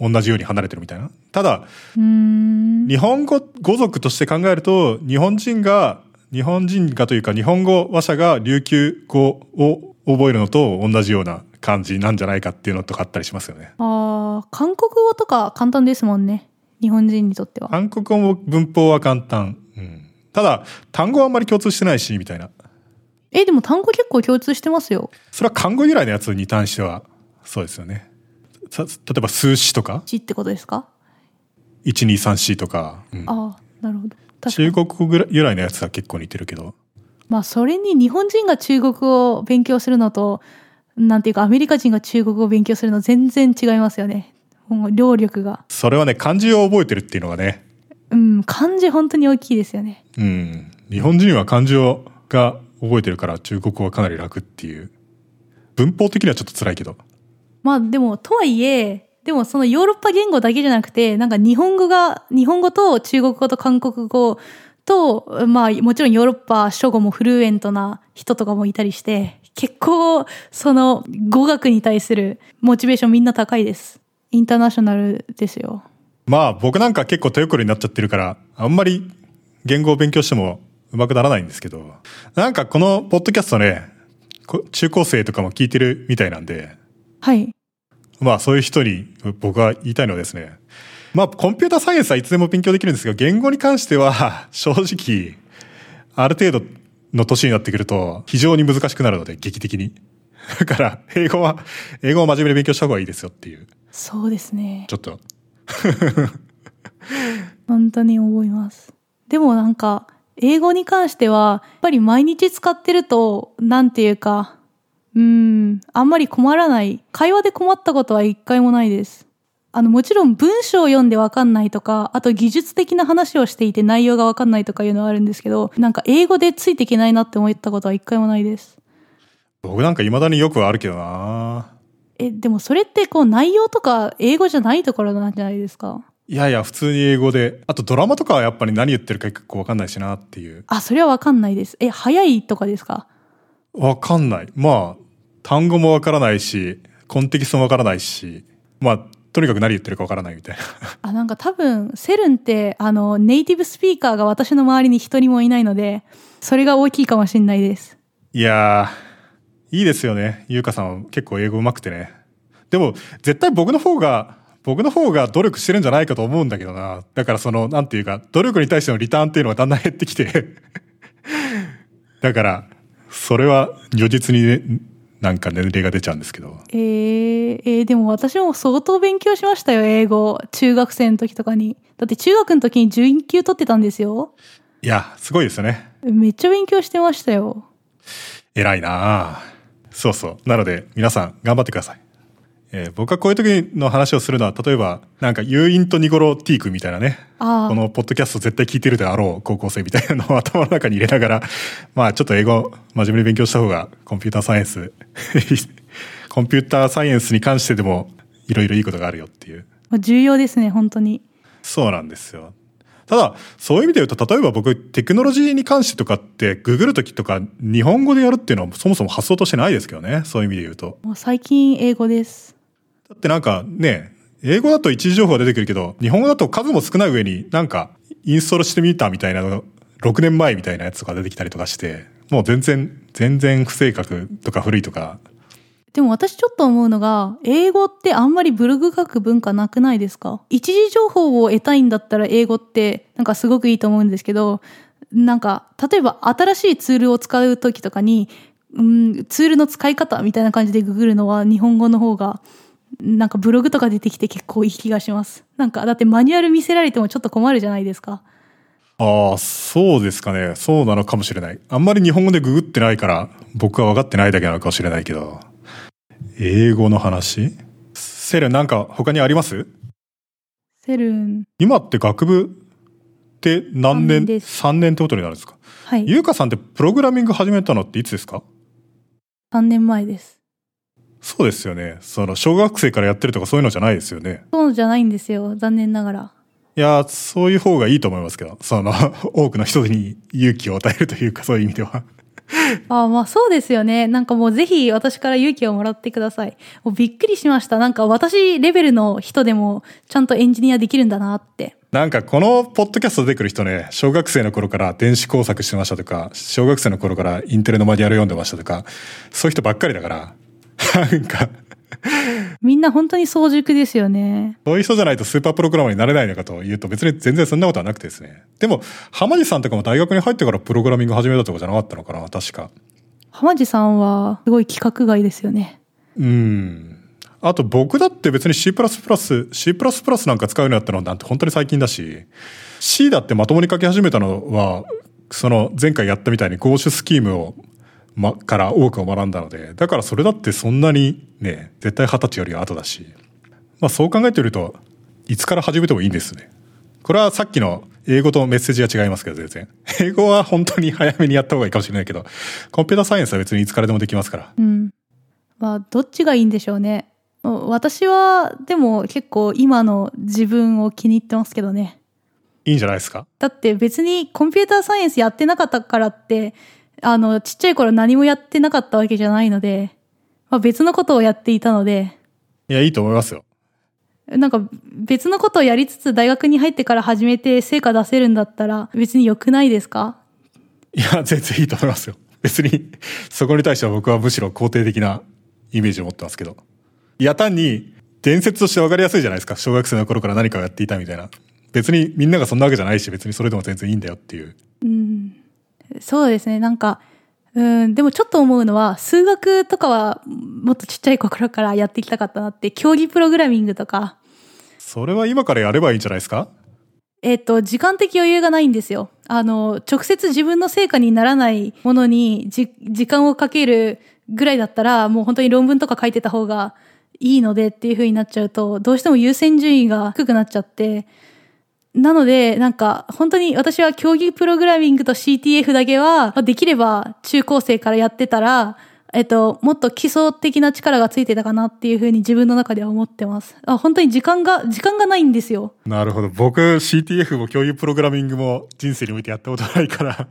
同じように離れてるみたいな。ただ。日本語語族として考えると、日本人が、日本人がというか日本語話者が琉球語を覚えるのと同じような感じなんじゃないかっていうのとかあったりしますよね。ああ、韓国語とか簡単ですもんね。日本人にとっては。韓国語も文法は簡単。うん。ただ、単語はあんまり共通してないし、みたいな。え、でも単語結構共通してますよ。それは漢語由来のやつに関しては、そうですよね。さ例えば数詞とか、字ってことですか？1234とか、うんああ、なるほど。中に。国語ぐらい由来のやつは結構似てるけど。まあ、それに日本人が中国語を勉強するのと、なんていうか、アメリカ人が中国語を勉強するの全然違いますよね。もう、労力が。それはね、漢字を覚えてるっていうのがね、うん、漢字本当に大きいですよね。うん。日本人は漢字をが覚えてるから中国語はかなり楽っていう。文法的にはちょっと辛いけど。まあでも、とはいえ、でもそのヨーロッパ言語だけじゃなくて、なんか日本語が、日本語と中国語と韓国語と、まあもちろんヨーロッパ諸語もフルエントな人とかもいたりして、結構その語学に対するモチベーションみんな高いです。インターナショナルですよ。まあ僕なんか結構手遅れになっちゃってるから、あんまり言語を勉強しても上手くならないんですけど、なんかこのポッドキャストね、こ中高生とかも聞いてるみたいなんで、はい。まあそういう人に僕は言いたいのはですね、まあコンピュータサイエンスはいつでも勉強できるんですけど、言語に関しては 正直、ある程度の年になってくると非常に難しくなるので、劇的に。だから、英語は、英語を真面目に勉強した方がいいですよっていう、そうですね。ちょっと、本当に思います。でもなんか、英語に関しては、やっぱり毎日使ってると、なんていうか、うーん、あんまり困らない。会話で困ったことは一回もないです。あの、もちろん文章を読んでわかんないとか、あと技術的な話をしていて内容がわかんないとかいうのはあるんですけど、なんか英語でついていけないなって思ったことは一回もないです。僕なんか未だによくあるけどなえ、でもそれってこう内容とか英語じゃないところなんじゃないですか？いやいや、普通に英語で。あとドラマとかはやっぱり何言ってるか結構わかんないしなっていう。あ、それはわかんないです。え、早いとかですか？わかんない。まあ、単語もわからないし、コンテキストもわからないし、まあ、とにかく何言ってるかわからないみたいな。あ、なんか多分、セルンって、あの、ネイティブスピーカーが私の周りに一人もいないので、それが大きいかもしれないです。いやー、いいですよね。ゆうかさんは結構英語上手くてね。でも、絶対僕の方が、僕の方が努力してるんじゃないかと思うんだけどな。だからその、なんていうか、努力に対してのリターンっていうのがだんだん減ってきて。だから、それは如実にね、なんか年齢が出ちゃうんですけど。えー、えーでも私も相当勉強しましたよ、英語。中学生の時とかに。だって中学の時に11級取ってたんですよ。いや、すごいですよね。めっちゃ勉強してましたよ。偉いなあそうそう。なので、皆さん、頑張ってください。えー僕はこういう時の話をするのは、例えば、なんか、誘引とニゴロティークみたいなね。このポッドキャスト絶対聞いてるであろう高校生みたいなのを頭の中に入れながら、まあちょっと英語真面目に勉強した方がコンピューターサイエンス、コンピューターサイエンスに関してでもいろいろいいことがあるよっていう。重要ですね、本当に。そうなんですよ。ただ、そういう意味で言うと、例えば僕、テクノロジーに関してとかって、ググるときとか、日本語でやるっていうのはそもそも発想としてないですけどね。そういう意味で言うと。もう最近英語です。だってなんかね、英語だと一時情報が出てくるけど、日本語だと数も少ない上になんかインストールしてみたみたいなの、6年前みたいなやつとか出てきたりとかして、もう全然、全然不正確とか古いとか、でも私ちょっと思うのが、英語ってあんまりブログ書く文化なくないですか？一時情報を得たいんだったら英語ってなんかすごくいいと思うんですけど、なんか、例えば新しいツールを使う時とかに、うん、ツールの使い方みたいな感じでググるのは日本語の方が、なんかブログとか出てきて結構いい気がします。なんか、だってマニュアル見せられてもちょっと困るじゃないですか。ああ、そうですかね。そうなのかもしれない。あんまり日本語でググってないから、僕は分かってないだけなのかもしれないけど。英語の話？セレンなんか他にあります？セルン、今って学部って何年？三年です ?3 年ってことになるんですか？はい、ゆうかさんってプログラミング始めたのっていつですか？3年前です。そうですよね。その、小学生からやってるとかそういうのじゃないですよね。そうじゃないんですよ。残念ながら。いや、そういう方がいいと思いますけど、その、多くの人に勇気を与えるというか、そういう意味では。ああまあそうですよね。なんかもうぜひ私から勇気をもらってください。もうびっくりしました。なんか私レベルの人でもちゃんとエンジニアできるんだなって。なんかこのポッドキャスト出てくる人ね、小学生の頃から電子工作してましたとか、小学生の頃からインテルのマニュアル読んでましたとか、そういう人ばっかりだから、なんか、みんな本当に早熟ですよね。そういう人じゃないとスーパープログラマーになれないのかというと別に全然そんなことはなくてですね。でも、浜地さんとかも大学に入ってからプログラミング始めたとかじゃなかったのかな、確か。浜地さんはすごい規格外ですよね。うん。あと僕だって別に C++、C++ なんか使うようになったのなんて本当に最近だし、C だってまともに書き始めたのは、その前回やったみたいに合種スキームを、ま、から多くを学んだので、だからそれだってそんなにね、絶対二十歳よりは後だし、まあそう考えてみると、いつから始めてもいいんですね。これはさっきの英語とメッセージが違いますけど、全然。英語は本当に早めにやった方がいいかもしれないけど、コンピューターサイエンスは別にいつからでもできますから。うん。まあどっちがいいんでしょうね。私はでも結構今の自分を気に入ってますけどね。いいんじゃないですか？だって別にコンピューターサイエンスやってなかったからって、あの、ちっちゃい頃何もやってなかったわけじゃないので、まあ、別のことをやっていたので、いや、いいと思いますよ。なんか別のことをやりつつ大学に入ってから始めて成果出せるんだったら別に良くないですか？いや、全然いいと思いますよ。別に、そこに対しては僕はむしろ肯定的なイメージを持ってますけど。いや、単に、伝説として分かりやすいじゃないですか。小学生の頃から何かをやっていたみたいな。別にみんながそんなわけじゃないし、別にそれでも全然いいんだよっていう。うん。そうですね。なんか、うん、でもちょっと思うのは、数学とかはもっとちっちゃい頃からやっていきたかったなって、競技プログラミングとか、それは今からやればいいんじゃないですか？えっ、と、時間的余裕がないんですよ。あの、直接自分の成果にならないものにじ時間をかけるぐらいだったら、もう本当に論文とか書いてた方がいいのでっていう風になっちゃうと、どうしても優先順位が低くなっちゃって、なので、なんか、本当に私は競技プログラミングと CTF だけは、まあできれば中高生からやってたら、えっと、もっと基礎的な力がついてたかなっていうふうに自分の中では思ってます。あ、本当に時間が、時間がないんですよ。なるほど。僕、CTF も共有プログラミングも人生においてやったことないから、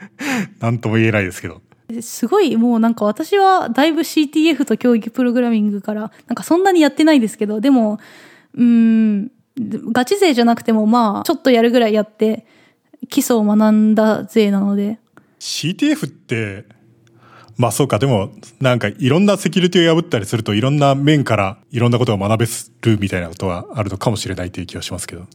なんとも言えないですけど。すごい、もうなんか私はだいぶ CTF と教育プログラミングから、なんかそんなにやってないですけど、でも、うーん、ガチ勢じゃなくてもまあ、ちょっとやるぐらいやって、基礎を学んだ勢なので。CTF って、まあそうか、でも、なんかいろんなセキュリティを破ったりするといろんな面からいろんなことが学べるみたいなことはあるのかもしれないという気がしますけど。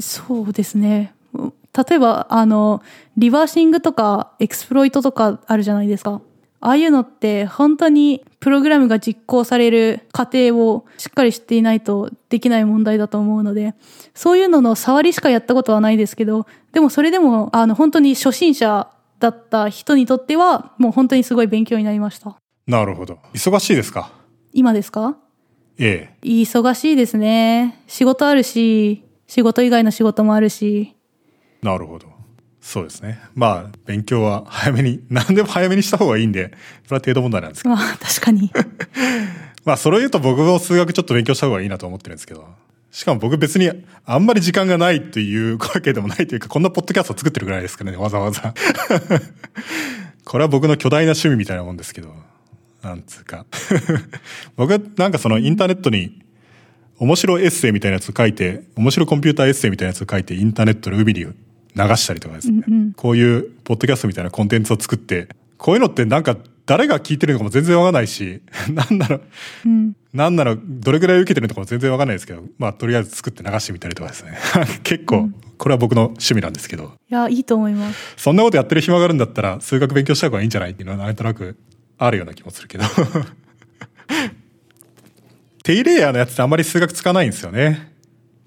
そうですね。例えば、あの、リバーシングとかエクスプロイトとかあるじゃないですか。ああいうのって本当にプログラムが実行される過程をしっかり知っていないとできない問題だと思うので、そういうのの触りしかやったことはないですけど、でもそれでも、あの、本当に初心者だった人にとっては、もう本当にすごい勉強になりました。なるほど。忙しいですか？今ですか？ええ。忙しいですね。仕事あるし、仕事以外の仕事もあるし、なるほど。そうですね。まあ、勉強は早めに、何でも早めにした方がいいんで、それは程度問題なんですけど。まあ確かに。まあ、それを言うと僕も数学ちょっと勉強した方がいいなと思ってるんですけど。しかも僕別にあんまり時間がないというわけでもないというか、こんなポッドキャストを作ってるぐらいですからね、わざわざ。これは僕の巨大な趣味みたいなもんですけど。なんつうか。僕はなんかそのインターネットに面白いエッセイみたいなやつを書いて、面白いコンピューターエッセイみたいなやつを書いて、インターネットの海に流したりとかですね。こういうポッドキャストみたいなコンテンツを作って、こういうのってなんか誰が聞いてるのかも全然わかんないし、なんだろう、なんならどれぐらい受けてるのかも全然わかんないですけど、まあとりあえず作って流してみたりとかですね。結構、これは僕の趣味なんですけど、いや、いいと思います。そんなことやってる暇があるんだったら数学勉強した方がいいんじゃないっていうのはなんとなくあるような気もするけど。低レイヤーのやつってあんまり数学使わないんですよね。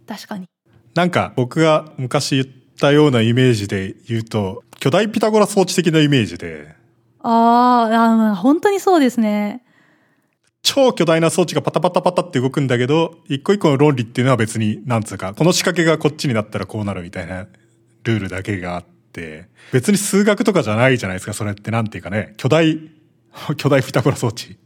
確かに。なんか僕が昔言ったようなイメージで言うと、巨大ピタゴラ装置的なイメージで、あーあー、本当にそうですね。超巨大な装置がパタパタパタって動くんだけど、一個一個の論理っていうのは別に、なんつうか、この仕掛けがこっちになったらこうなるみたいなルールだけがあって、別に数学とかじゃないじゃないですか、それってなんていうかね、巨大、巨大ピタゴラ装置。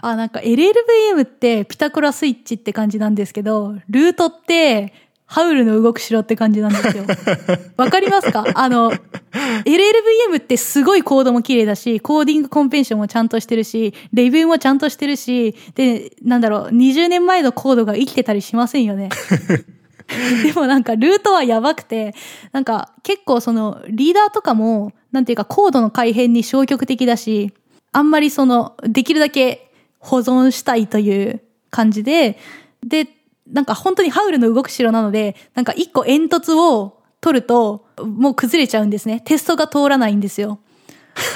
あ、なんか LLVM ってピタゴラスイッチって感じなんですけど、ルートってハウルの動く城って感じなんですよ。わかりますか？あの、LLVM ってすごいコードも綺麗だし、コーディングコンペンションもちゃんとしてるし、レビューもちゃんとしてるし、で、なんだろう、20年前のコードが生きてたりしませんよね。でもなんかルートはやばくて、なんか結構そのリーダーとかも、なんていうかコードの改変に消極的だし、あんまりその、できるだけ保存したいという感じで、で、なんか本当にハウルの動く城なので、なんか一個煙突を取ると、もう崩れちゃうんですね。テストが通らないんですよ。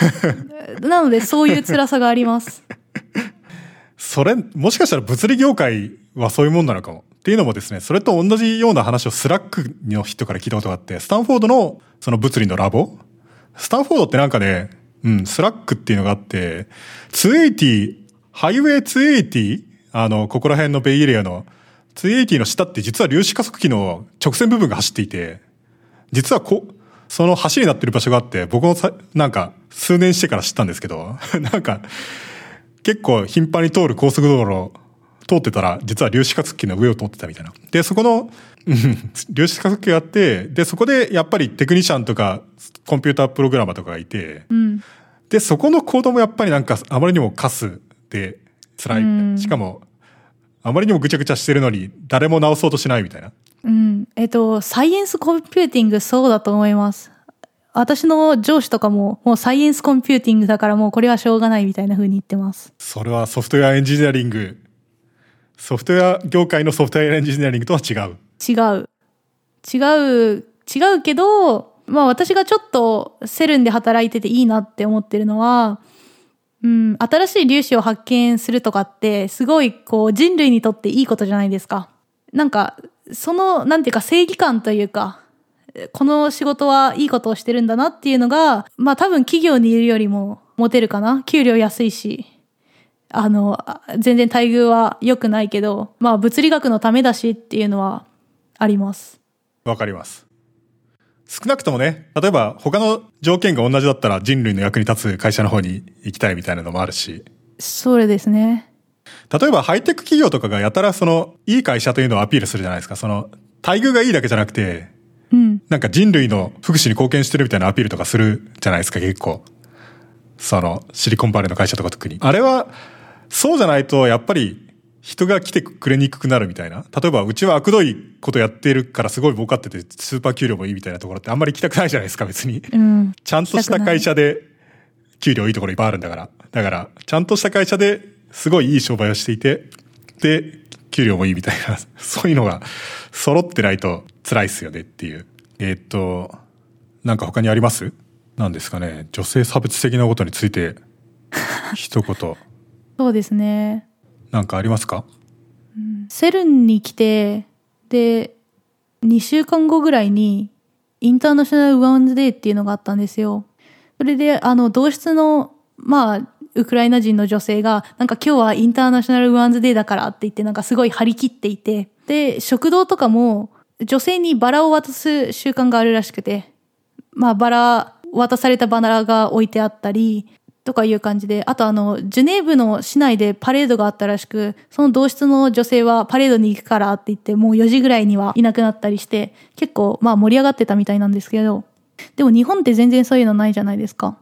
なのでそういう辛さがあります。それ、もしかしたら物理業界はそういうもんなのかも。っていうのもですね、それと同じような話を SLAC の人から聞いたことがあって、スタンフォードのその物理のラボ？スタンフォードってなんかね、うん、 SLAC っていうのがあって、280、ハイウェイ280、あの、ここら辺のベイエリアの280の下って実は粒子加速器の直線部分が走っていて、実はこ、その橋になってる場所があって、僕もさ、なんか数年してから知ったんですけど、なんか、結構頻繁に通る高速道路を通ってたら、実は粒子加速器の上を通ってたみたいな。で、そこの、う ん粒子加速器があって、で、そこでやっぱりテクニシャンとか、コンピュータープログラマーとかがいて、うん。で、そこのコードもやっぱりなんか、あまりにもカスで辛いみたいな。しかも、あまりにもぐちゃぐちゃしてるのに、誰も直そうとしないみたいな。うん。えっと、 science computing そうだと思います。私の上司とかも、もう science computing だからもうこれはしょうがないみたいな風に言ってます。それはソフトウェアエンジニアリング、ソフトウェア業界のソフトウェアエンジニアリングとは違う。違う。違う、違うけど、まあ私がちょっとセルンで働いてていいなって思ってるのは、うん、新しい粒子を発見するとかって、すごいこう人類にとっていいことじゃないですか。なんか、その、なんていうか正義感というか、この仕事はいいことをしてるんだなっていうのが、まあ多分企業にいるよりもモテるかな。給料安いし。あの、全然待遇は良くないけど、まあ物理学のためだしっていうのはあります。わかります。少なくともね、例えば他の条件が同じだったら人類の役に立つ会社の方に行きたいみたいなのもあるし。それですね。例えばハイテク企業とかがやたらその、いい会社というのをアピールするじゃないですか。その、待遇がいいだけじゃなくて、うん。なんか人類の福祉に貢献してるみたいなアピールとかするじゃないですか、結構。その、シリコンバレーの会社とか特に。あれは、そうじゃないと、やっぱり、人が来てくれにくくなるみたいな。例えば、うちは悪どいことやってるからすごい儲かってて、スーパー給料もいいみたいなところってあんまり行きたくないじゃないですか、別に。うん。ちゃんとした会社で、給料いいところいっぱいあるんだから。だから、ちゃんとした会社ですごいいい商売をしていて、で、給料もいいみたいな、そういうのが揃ってないと辛いっすよねっていう。えー、っと、なんか他にあります？なんですかね。女性差別的なことについて、一言。そうですね。なんかありますか、うん、セルンに来て、で、2週間後ぐらいに、インターナショナルウワンズデーっていうのがあったんですよ。それで、あの、同室の、まあ、ウクライナ人の女性が、なんか今日はインターナショナルウワンズデーだからって言って、なんかすごい張り切っていて、で、食堂とかも、女性にバラを渡す習慣があるらしくて、まあ、バラ、渡されたバナラが置いてあったり、とかいう感じで、あとあの、ジュネーブの市内でパレードがあったらしく、その同室の女性はパレードに行くからって言って、もう4時ぐらいにはいなくなったりして、結構まあ盛り上がってたみたいなんですけど、でも日本って全然そういうのないじゃないですか。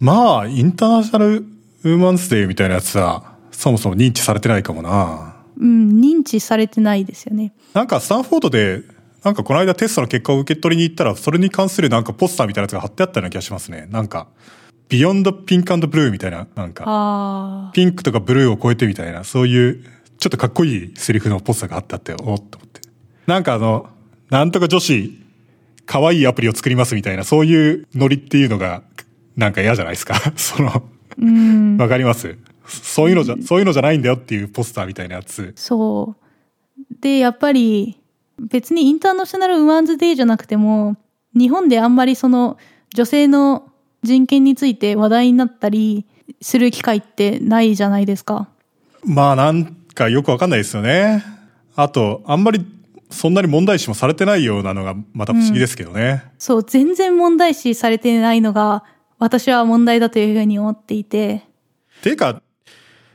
まあ、インターナショナルウーマンスデーみたいなやつは、そもそも認知されてないかもな。うん、認知されてないですよね。なんかスタンフォードで、なんかこの間テストの結果を受け取りに行ったら、それに関するなんかポスターみたいなやつが貼ってあったような気がしますね。なんか、ビヨンドピンクブルーみたいな、なんか、ピンクとかブルーを超えてみたいな、そういう、ちょっとかっこいいセリフのポスターが貼ってあって、おっと思って。なんかあの、なんとか女子、可愛いアプリを作りますみたいな、そういうノリっていうのが、なんか嫌じゃないですか？その、わかります？そういうのじゃ、そういうのじゃないんだよっていうポスターみたいなやつ。そう。で、やっぱり、別にインターナショナルウマンズデーじゃなくても、日本であんまりその女性の人権について話題になったりする機会ってないじゃないですか。まあなんかよくわかんないですよね。あと、あんまりそんなに問題視もされてないようなのがまた不思議ですけどね。うん、そう、全然問題視されてないのが私は問題だというふうに思っていて。っていうか、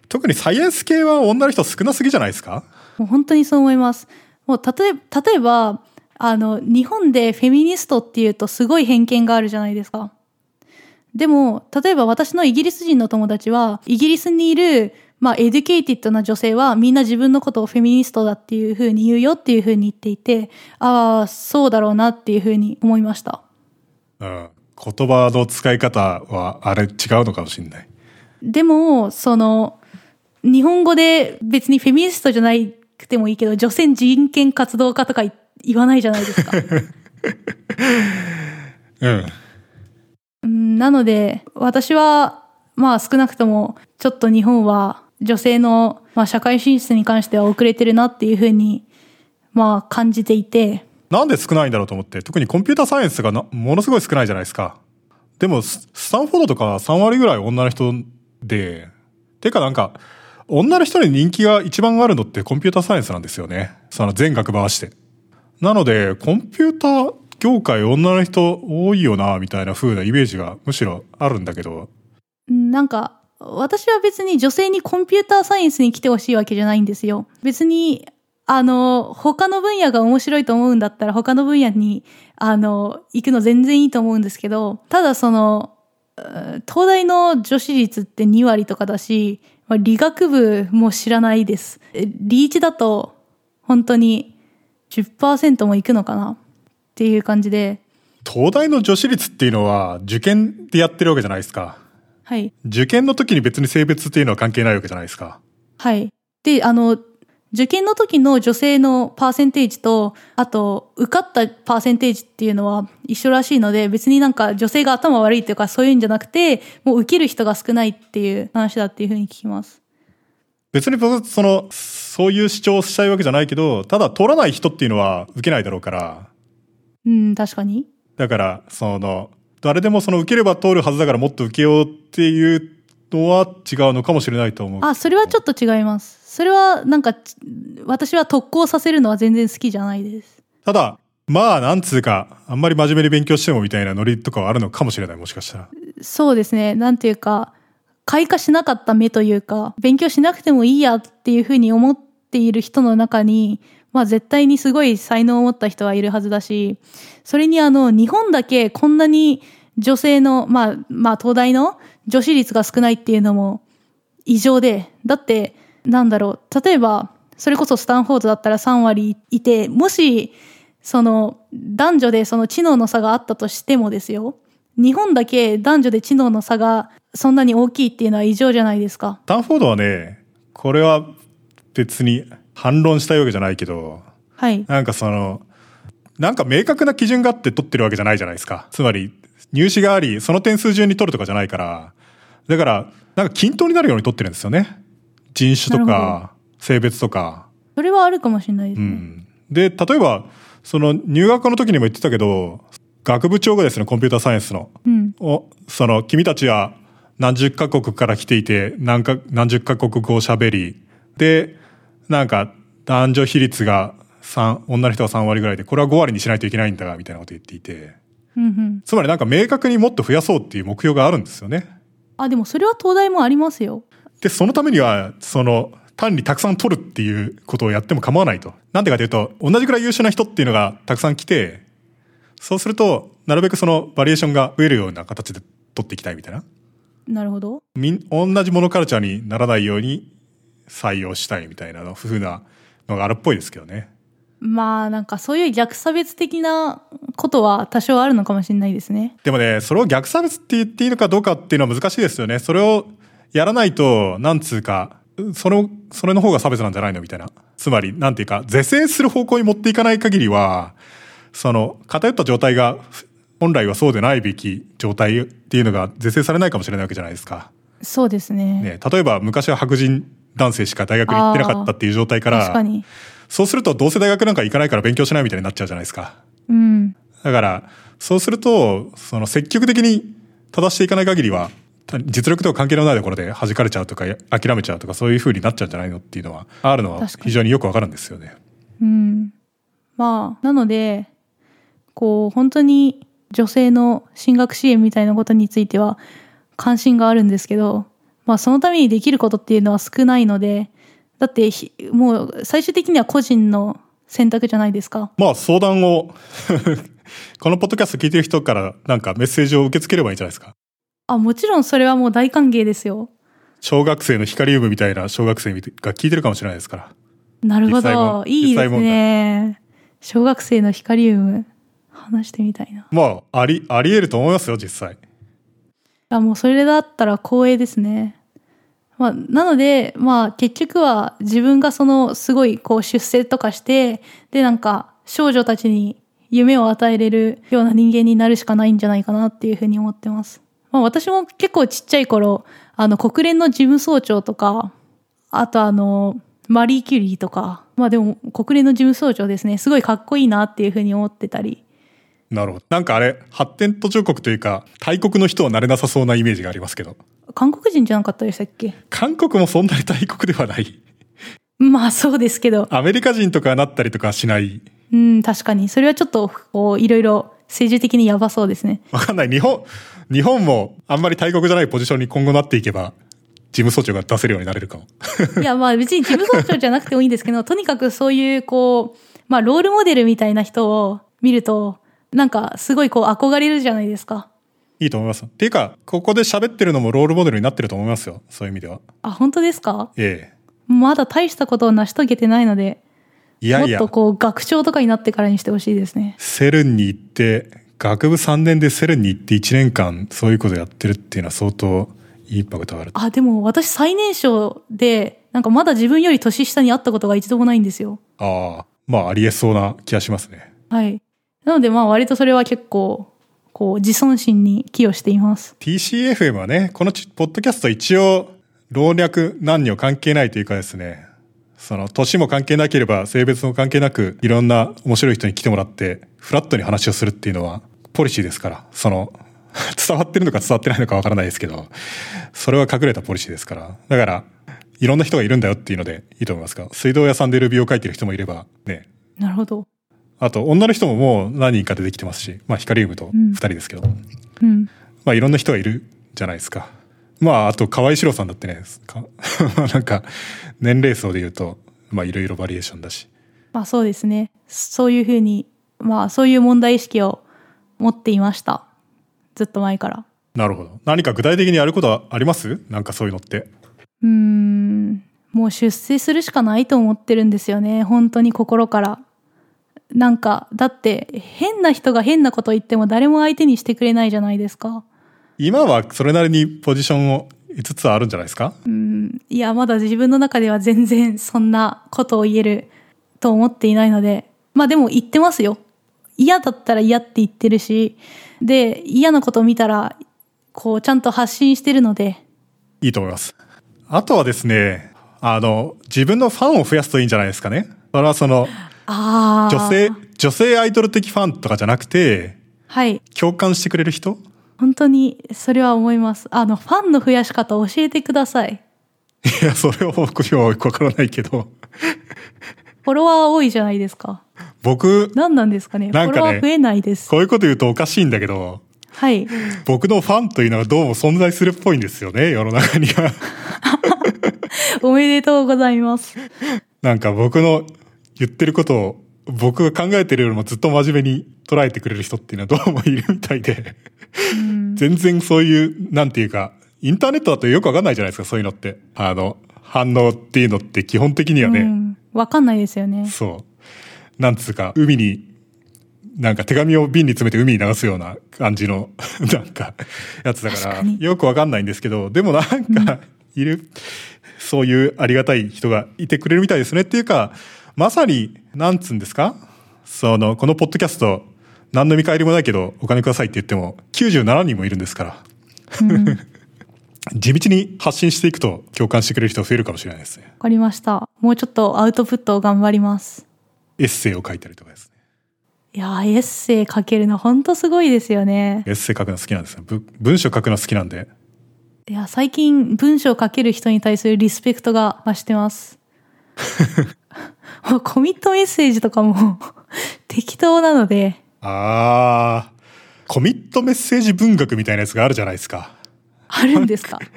特にサイエンス系は女の人少なすぎじゃないですか？もう本当にそう思います。もう例え、例えば、あの、日本でフェミニストっていうとすごい偏見があるじゃないですか。でも、例えば私のイギリス人の友達は、イギリスにいる、まあ、 educated な女性はみんな自分のことをフェミニストだっていうふうに言うよっていうふうに言っていて、ああ、そうだろうなっていうふうに思いました。うん。言葉の使い方はあれ違うのかもしれない。でも、その、日本語で別にフェミニストじゃないくてもいいけど、女性人権活動家とか言わないじゃないですか。うん。なので、私は、まあ少なくとも、ちょっと日本は女性の、まあ、社会進出に関しては遅れてるなっていうふうに、まあ感じていて。なんで少ないんだろうと思って、特にコンピューターサイエンスがものすごい少ないじゃないですか。でも、スタンフォードとか3割ぐらい女の人で、てかなんか、女の人に人気が一番あるのってコンピューターサイエンスなんですよね。その全学回して。なので、コンピューター業界女の人多いよな、みたいな風なイメージがむしろあるんだけど。なんか、私は別に女性にコンピューターサイエンスに来てほしいわけじゃないんですよ。別に、あの、他の分野が面白いと思うんだったら他の分野に、あの、行くの全然いいと思うんですけど、ただその、東大の女子率って2割とかだし、理学部も知らないです。リーチだと本当に10%もいくのかなっていう感じで。東大の女子率っていうのは受験でやってるわけじゃないですか。はい。受験の時に別に性別っていうのは関係ないわけじゃないですか。はい。で、あの、受験の時の女性のパーセンテージと、あと、受かったパーセンテージっていうのは一緒らしいので、別になんか女性が頭悪いというかそういうんじゃなくて、もう受ける人が少ないっていう話だっていうふうに聞きます。別に僕、その、そういう主張をしたいわけじゃないけど、ただ通らない人っていうのは受けないだろうから。うん、確かに。だから、その、誰でもその受ければ通るはずだからもっと受けようっていうのは違うのかもしれないと思う。あ、それはちょっと違います。それはなんか、私は特攻させるのは全然好きじゃないです。ただ、まあ、なんつうか、あんまり真面目に勉強してもみたいなノリとかはあるのかもしれない、もしかしたら。そうですね。なんていうか、開花しなかった目というか、勉強しなくてもいいやっていうふうに思っている人の中に、まあ絶対にすごい才能を持った人はいるはずだし、それにあの、日本だけこんなに女性の、まあ、まあ東大の女子率が少ないっていうのも異常で、だって、なんだろう、例えば、それこそスタンフォードだったら3割いて、もし、その、男女でその知能の差があったとしてもですよ、日本だけ男女で知能の差がそんなに大きいっていうのは異常じゃないですか。スタンフォードはね、これは別に反論したいわけじゃないけど、はい。なんかその、なんか明確な基準があって取ってるわけじゃないじゃないですか。つまり、入試があり、その点数順に取るとかじゃないから、だから、なんか均等になるように取ってるんですよね。人種とか、性別とか。それはあるかもしれないですね。うん。で、例えば、その入学の時にも言ってたけど、学部長がですね、コンピューターサイエンスの、うん。おその君たちは何十カ国から来ていて何か何十カ国語を喋りでなんか男女比率が3女の人が3割ぐらいでこれは5割にしないといけないんだがみたいなこと言っていてうんうん。つまりなんか明確にもっと増やそうっていう目標があるんですよね。あ、でもそれは東大もありますよ。でそのためにはその単にたくさん取るっていうことをやっても構わないと。なんでかというと同じくらい優秀な人っていうのがたくさん来てそうするとなるべくそのバリエーションが増えるような形で取っていきたいみたいな。なるほど。みん同じモノカルチャーにならないように採用したいみたいなのふうなのがあるっぽいですけどね。まあなんかそういう逆差別的なことは多少あるのかもしれないですね。でもね、それを逆差別って言っていいのかどうかっていうのは難しいですよね。それをやらないと、なんつうか、それを、それの方が差別なんじゃないのみたいな。つまり、なんていうか、是正する方向に持っていかない限りは、その、偏った状態が、本来はそうでないべき状態っていうのが是正されないかもしれないわけじゃないですか。そうですね。ね、例えば昔は白人男性しか大学に行ってなかったっていう状態から。そうするとどうせ大学なんか行かないから勉強しないみたいになっちゃうじゃないですか。うん。だから、そうすると、その積極的に正していかない限りは、た実力とは関係のないところで弾かれちゃうとか、諦めちゃうとか、そういう風になっちゃうんじゃないのっていうのは、あるのは非常によくわかるんですよね。うん。まあ、なので、こう、本当に女性の進学支援みたいなことについては関心があるんですけど、まあそのためにできることっていうのは少ないので、だってひもう最終的には個人の選択じゃないですか。まあ相談を、このポッドキャスト聞いてる人からなんかメッセージを受け付ければいいんじゃないですか。あ、もちろんそれはもう大歓迎ですよ。小学生の光ウムみたいな小学生が聞いてるかもしれないですから。なるほども。いいですね。小学生のヒカリウム、話してみたいな。まあ、あり、あり得ると思いますよ、実際。あ、もうそれだったら光栄ですね。まあ、なので、まあ結局は自分がそのすごいこう出世とかして、でなんか少女たちに夢を与えれるような人間になるしかないんじゃないかなっていうふうに思ってます。まあ私も結構ちっちゃい頃、あの国連の事務総長とか、あとあの、マリー・キュリーとか、まあでも国連の事務総長ですね、すごいかっこいいなっていうふうに思ってたり、なるほど。なんかあれ、発展途上国というか、大国の人はなれなさそうなイメージがありますけど。韓国人じゃなかったでしたっけ？韓国もそんなに大国ではない。まあそうですけど、アメリカ人とかなったりとかしない。うん、確かに。それはちょっと、こう、いろいろ政治的にやばそうですね。わかんない。日本、日本もあんまり大国じゃないポジションに今後なっていけば、事務総長が出せるようになれるかも。いや、まあ別に事務総長じゃなくてもいいんですけど、とにかくそういう、こう、まあロールモデルみたいな人を見ると、なんかすごいこう憧れるじゃないですか。いいと思います。っていうか、ここで喋ってるのもロールモデルになってると思いますよ。そういう意味では。あ、本当ですか？えまだ大したことを成し遂げてないので、え。いやいやもっと、こう学長とかになってからにしてほしいですね。セルンに行って、学部3年でセルンに行って1年間そういうことやってるっていうのは相当インパクトがある。あ、でも私最年少で、なんかまだ自分より年下に会ったことが一度もないんですよ。ああ、まあありえそうな気がしますね。はい。なのでまあ割とそれは結構、こう自尊心に寄与しています。TCFM はね、このちポッドキャスト一応、老若男女関係ないというかですね、その、年も関係なければ、性別も関係なく、いろんな面白い人に来てもらって、フラットに話をするっていうのは、ポリシーですから、その、伝わってるのか伝わってないのかわからないですけど、それは隠れたポリシーですから。だから、いろんな人がいるんだよっていうのでいいと思いますが、水道屋さんでルビーを書いてる人もいれば、ね、なるほど。あと、女の人ももう何人か出てきてますし、まあ、ヒカリウムと二人ですけど、うん。まあ、いろんな人がいるじゃないですか。まあ、あと、河合史郎さんだってね、か なんか、年齢層で言うと、まあ、いろいろバリエーションだし。まあそうですね。そういうふうに、まあそういう問題意識を持っていました。ずっと前から。なるほど。何か具体的にやることはあります？なんかそういうのって。うーん。もう出世するしかないと思ってるんですよね。本当に心から。なんか、だって変な人が変なこと言っても誰も相手にしてくれないじゃないですか。今はそれなりにポジションを5つあるんじゃないですか？うん。いや、まだ自分の中では全然そんなことを言えると思っていないので。まあでも言ってますよ。嫌だったら嫌って言ってるし、で、嫌なことを見たら、こう、ちゃんと発信してるので、いいと思います。あとはですね、あの、自分のファンを増やすといいんじゃないですかね。それはその、ああ。女性、女性アイドル的ファンとかじゃなくて、はい。共感してくれる人？本当に、それは思います。あの、ファンの増やし方教えてください。いや、それは僕にはよくわからないけど、フォロワー多いじゃないですか。僕、何なんですかね。なんかねフォロワー増えないです。こういうこと言うとおかしいんだけど、はい。僕のファンというのはどうも存在するっぽいんですよね、世の中には。おめでとうございます。なんか僕の言ってることを僕が考えてるよりもずっと真面目に捉えてくれる人っていうのはどうもいるみたいで、全然そういう、なんていうか、インターネットだとよくわかんないじゃないですか、そういうのって。あの、反応っていうのって基本的にはね、うん。わかんないですよね。そう。なんつうか、海に、なんか手紙を瓶に詰めて海に流すような感じの、なんか、やつだから、よくわかんないんですけど、でもなんか、いる、そういうありがたい人がいてくれるみたいですね。っていうか、まさに、なんつうんですか？その、このポッドキャスト、何の見返りもないけど、お金くださいって言っても、97人もいるんですから。地道に発信していくと共感してくれる人が増えるかもしれないですね。わかりました。もうちょっとアウトプットを頑張ります。エッセイを書いたりとかですね。いやー、エッセイ書けるの本当すごいですよね。エッセイ書くの好きなんですよ。ぶ文章書くの好きなんで。いや、最近文章を書ける人に対するリスペクトが増してます。コミットメッセージとかも 適当なので、あー、コミットメッセージ文学みたいなやつがあるじゃないですか。あるんですか？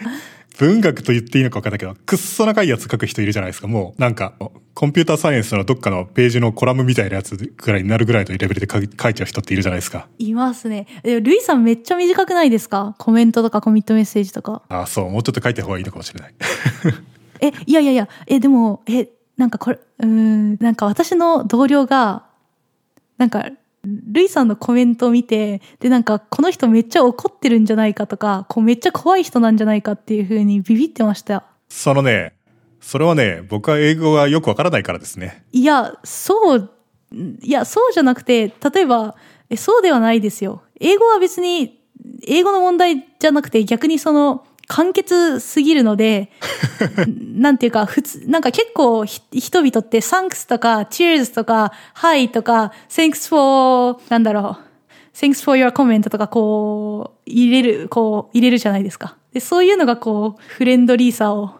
文学と言っていいのか分かんないけど、くっそ長いやつ書く人いるじゃないですか。もう、なんか、コンピューターサイエンスのどっかのページのコラムみたいなやつぐらいになるぐらいのレベルで書いちゃう人っているじゃないですか。いますね。でもルイさんめっちゃ短くないですか？コメントとかコミットメッセージとか。あーそう、もうちょっと書いた方がいいのかもしれない。え、いやいやいや、え、でも、え、なんかこれ、うーん、なんか私の同僚が、なんか、ルイさんのコメントを見て、で、なんか、この人めっちゃ怒ってるんじゃないかとか、こうめっちゃ怖い人なんじゃないかっていう風にビビってました。そのね、それはね、僕は英語がよくわからないからですね。いや、そう、いや、そうじゃなくて、例えば、えそうではないですよ。英語は別に、英語の問題じゃなくて、逆にその、簡潔すぎるので、なんていうか、普通、なんか結構ひ人々って thanks とか cheers とか hi とか thanks for なんだろう thanks for your comment とかこう入れる、こう入れるじゃないですか。で、そういうのがこうフレンドリーさを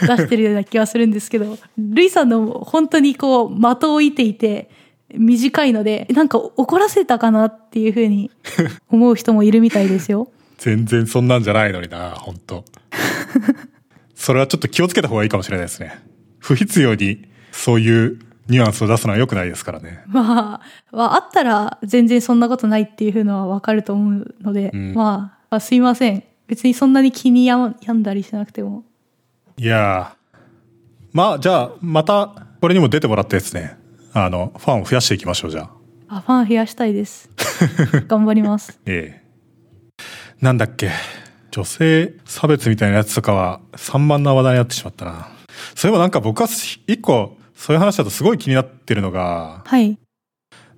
出してるような気はするんですけど、ルイさんの本当にこう的を射ていて短いので、なんか怒らせたかなっていうふうに思う人もいるみたいですよ。全然そんなんじゃないのにな、本当それはちょっと気をつけた方がいいかもしれないですね。不必要にそういうニュアンスを出すのは良くないですからね。まあ、まあ、あったら全然そんなことないっていうのはわかると思うので、んまあ、あすいません。別にそんなに気に病んだりしなくても。いやー。まあ、じゃあ、また、これにも出てもらったやつね。あの、ファンを増やしていきましょう、じゃあ。あ、ファン増やしたいです。頑張ります。ええ。なんだっけ？女性差別みたいなやつとかは散漫な話題になってしまったな。そういえばなんか僕は一個、そういう話だとすごい気になってるのが、はい。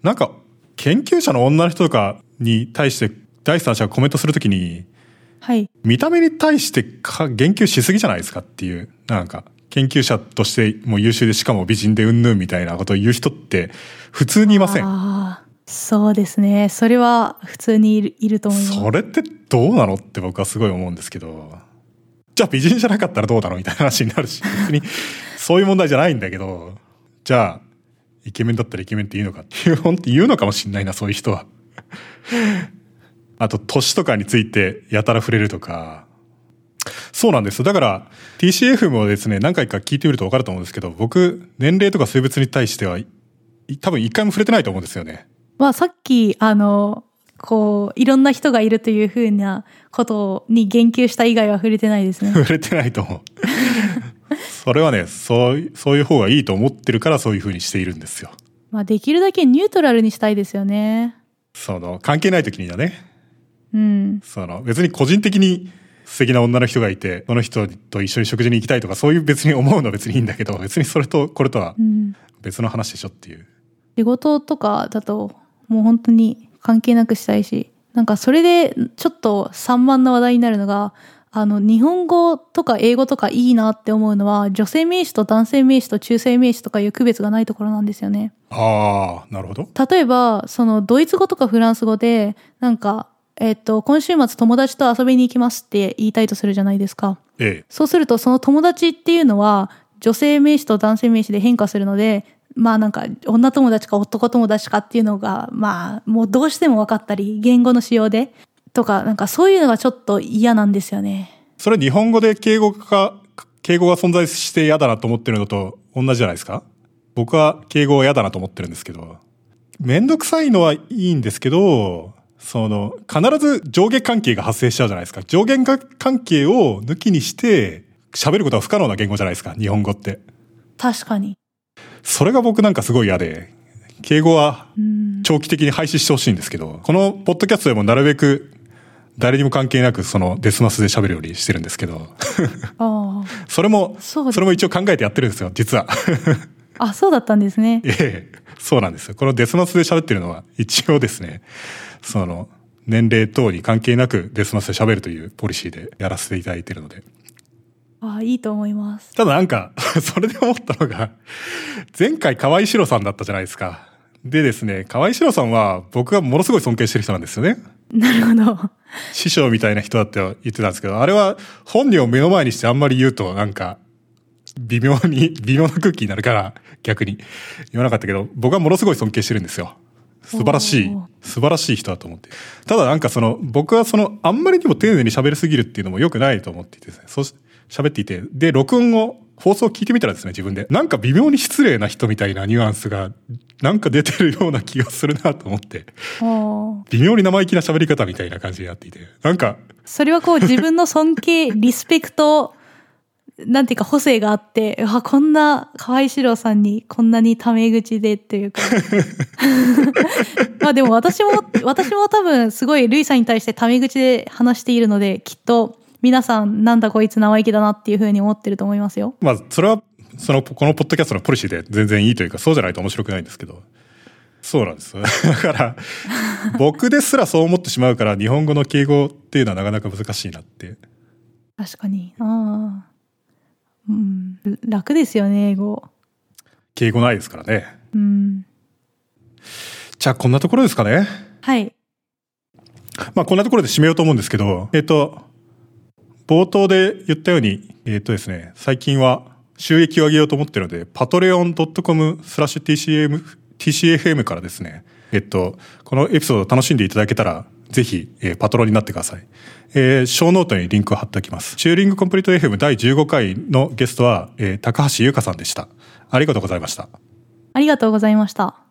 なんか、研究者の女の人とかに対して第三者がコメントするときに、はい。見た目に対してか言及しすぎじゃないですかっていう、なんか、研究者としても優秀でしかも美人でうんぬんみたいなことを言う人って普通にいません。ああ、そうですね。それは普通にいるいると思います。それってどうなのって僕はすごい思うんですけど、じゃあ美人じゃなかったらどうだろうみたいな話になるし、別にそういう問題じゃないんだけど、じゃあ、イケメンだったらイケメンって言うのかっていう、本当言うのかもしんないな、そういう人は。あと、年とかについてやたら触れるとか。そうなんです。だから、TCF もですね、何回か聞いてみると分かると思うんですけど、僕、年齢とか性別に対しては、多分一回も触れてないと思うんですよね。まあさっき、あの、こう、いろんな人がいるというふうなことに言及した以外は触れてないですね。触れてないと思う。それはね、そう、そういう方がいいと思ってるからそういうふうにしているんですよ。まあできるだけニュートラルにしたいですよね。その、関係ない時にはね。うん。その、別に個人的に素敵な女の人がいて、その人と一緒に食事に行きたいとか、そういう別に思うのは別にいいんだけど、別にそれとこれとはうん。別の話でしょっていう。仕事とかだと、もう本当に関係なくしたいし、なんかそれでちょっと散漫な話題になるのが、あの、日本語とか英語とかいいなって思うのは、女性名詞と男性名詞と中性名詞とかいう区別がないところなんですよね。ああ、なるほど。例えば、その、ドイツ語とかフランス語で、なんか、えっと、今週末友達と遊びに行きますって言いたいとするじゃないですか。ええ。そうすると、その友達っていうのは、女性名詞と男性名詞で変化するので、まあなんか、女友達か男友達かっていうのが、まあ、もうどうしても分かったり、言語の使用で、とか、なんかそういうのがちょっと嫌なんですよね。それ日本語で敬語が、敬語が存在して嫌だなと思ってるのと同じじゃないですか？僕は敬語は嫌だなと思ってるんですけど、めんどくさいのはいいんですけど、その、必ず上下関係が発生しちゃうじゃないですか。上下関係を抜きにして、喋ることは不可能な言語じゃないですか、日本語って。確かに。それが僕なんかすごい嫌で、敬語はうん。長期的に廃止してほしいんですけど、このポッドキャストでもなるべく誰にも関係なくそのデスマスで喋るようにしてるんですけど、あ それも、それも一応考えてやってるんですよ、実は。あ。あ、そうだったんですね。ええ、そうなんですよ。このデスマスで喋ってるのは一応ですね、その、年齢等に関係なくデスマスで喋るというポリシーでやらせていただいているので。あいいと思います。ただなんか、それで思ったのが、前回河合史郎さんだったじゃないですか。でですね、河合史郎さんは僕がものすごい尊敬してる人なんですよね。なるほど。師匠みたいな人だって言ってたんですけど、あれは本人を目の前にしてあんまり言うとなんか、微妙に、微妙な空気になるから逆に言わなかったけど、僕はものすごい尊敬してるんですよ。素晴らしい素晴らしい人だと思って。ただなんかその、僕はその、あんまりにも丁寧に喋りすぎるっていうのも良くないと思っていてですね。そうし、喋っていて。で、録音を、放送を聞いてみたらですね、自分で。なんか微妙に失礼な人みたいなニュアンスが、なんか出てるような気がするなと思って。微妙に生意気な喋り方みたいな感じになっていて。なんか、それはこう 自分の尊敬、リスペクト、なんていうか補正があって、あ、こんな河合史郎さんにこんなにタメ口でっていうか。まあでも私も、私も多分すごいルイさんに対してタメ口で話しているので、きっと皆さんなんだこいつ生意気だなっていうふうに思ってると思いますよ。まあ、それは、その、このポッドキャストのポリシーで全然いいというか、そうじゃないと面白くないんですけど。そうなんです。だから、僕ですらそう思ってしまうから、日本語の敬語っていうのはなかなか難しいなって。確かに。ああ。うん。楽ですよね、英語。敬語ないですからね。うん。じゃあ、こんなところですかね。はい。まあ、こんなところで締めようと思うんですけど、えっと、冒頭で言ったように、えっとですね、最近は収益を上げようと思ってるので、patreon.com スラッシュ TCM、TCFM からですね、えっと、このエピソードを楽しんでいただけたら、ぜひ、えーパトロンになってください。えー、ショーノートにリンクを貼っておきます。チューリングコンプリート FM 第15回のゲストは、えー高橋優香さんでした。ありがとうございました。ありがとうございました。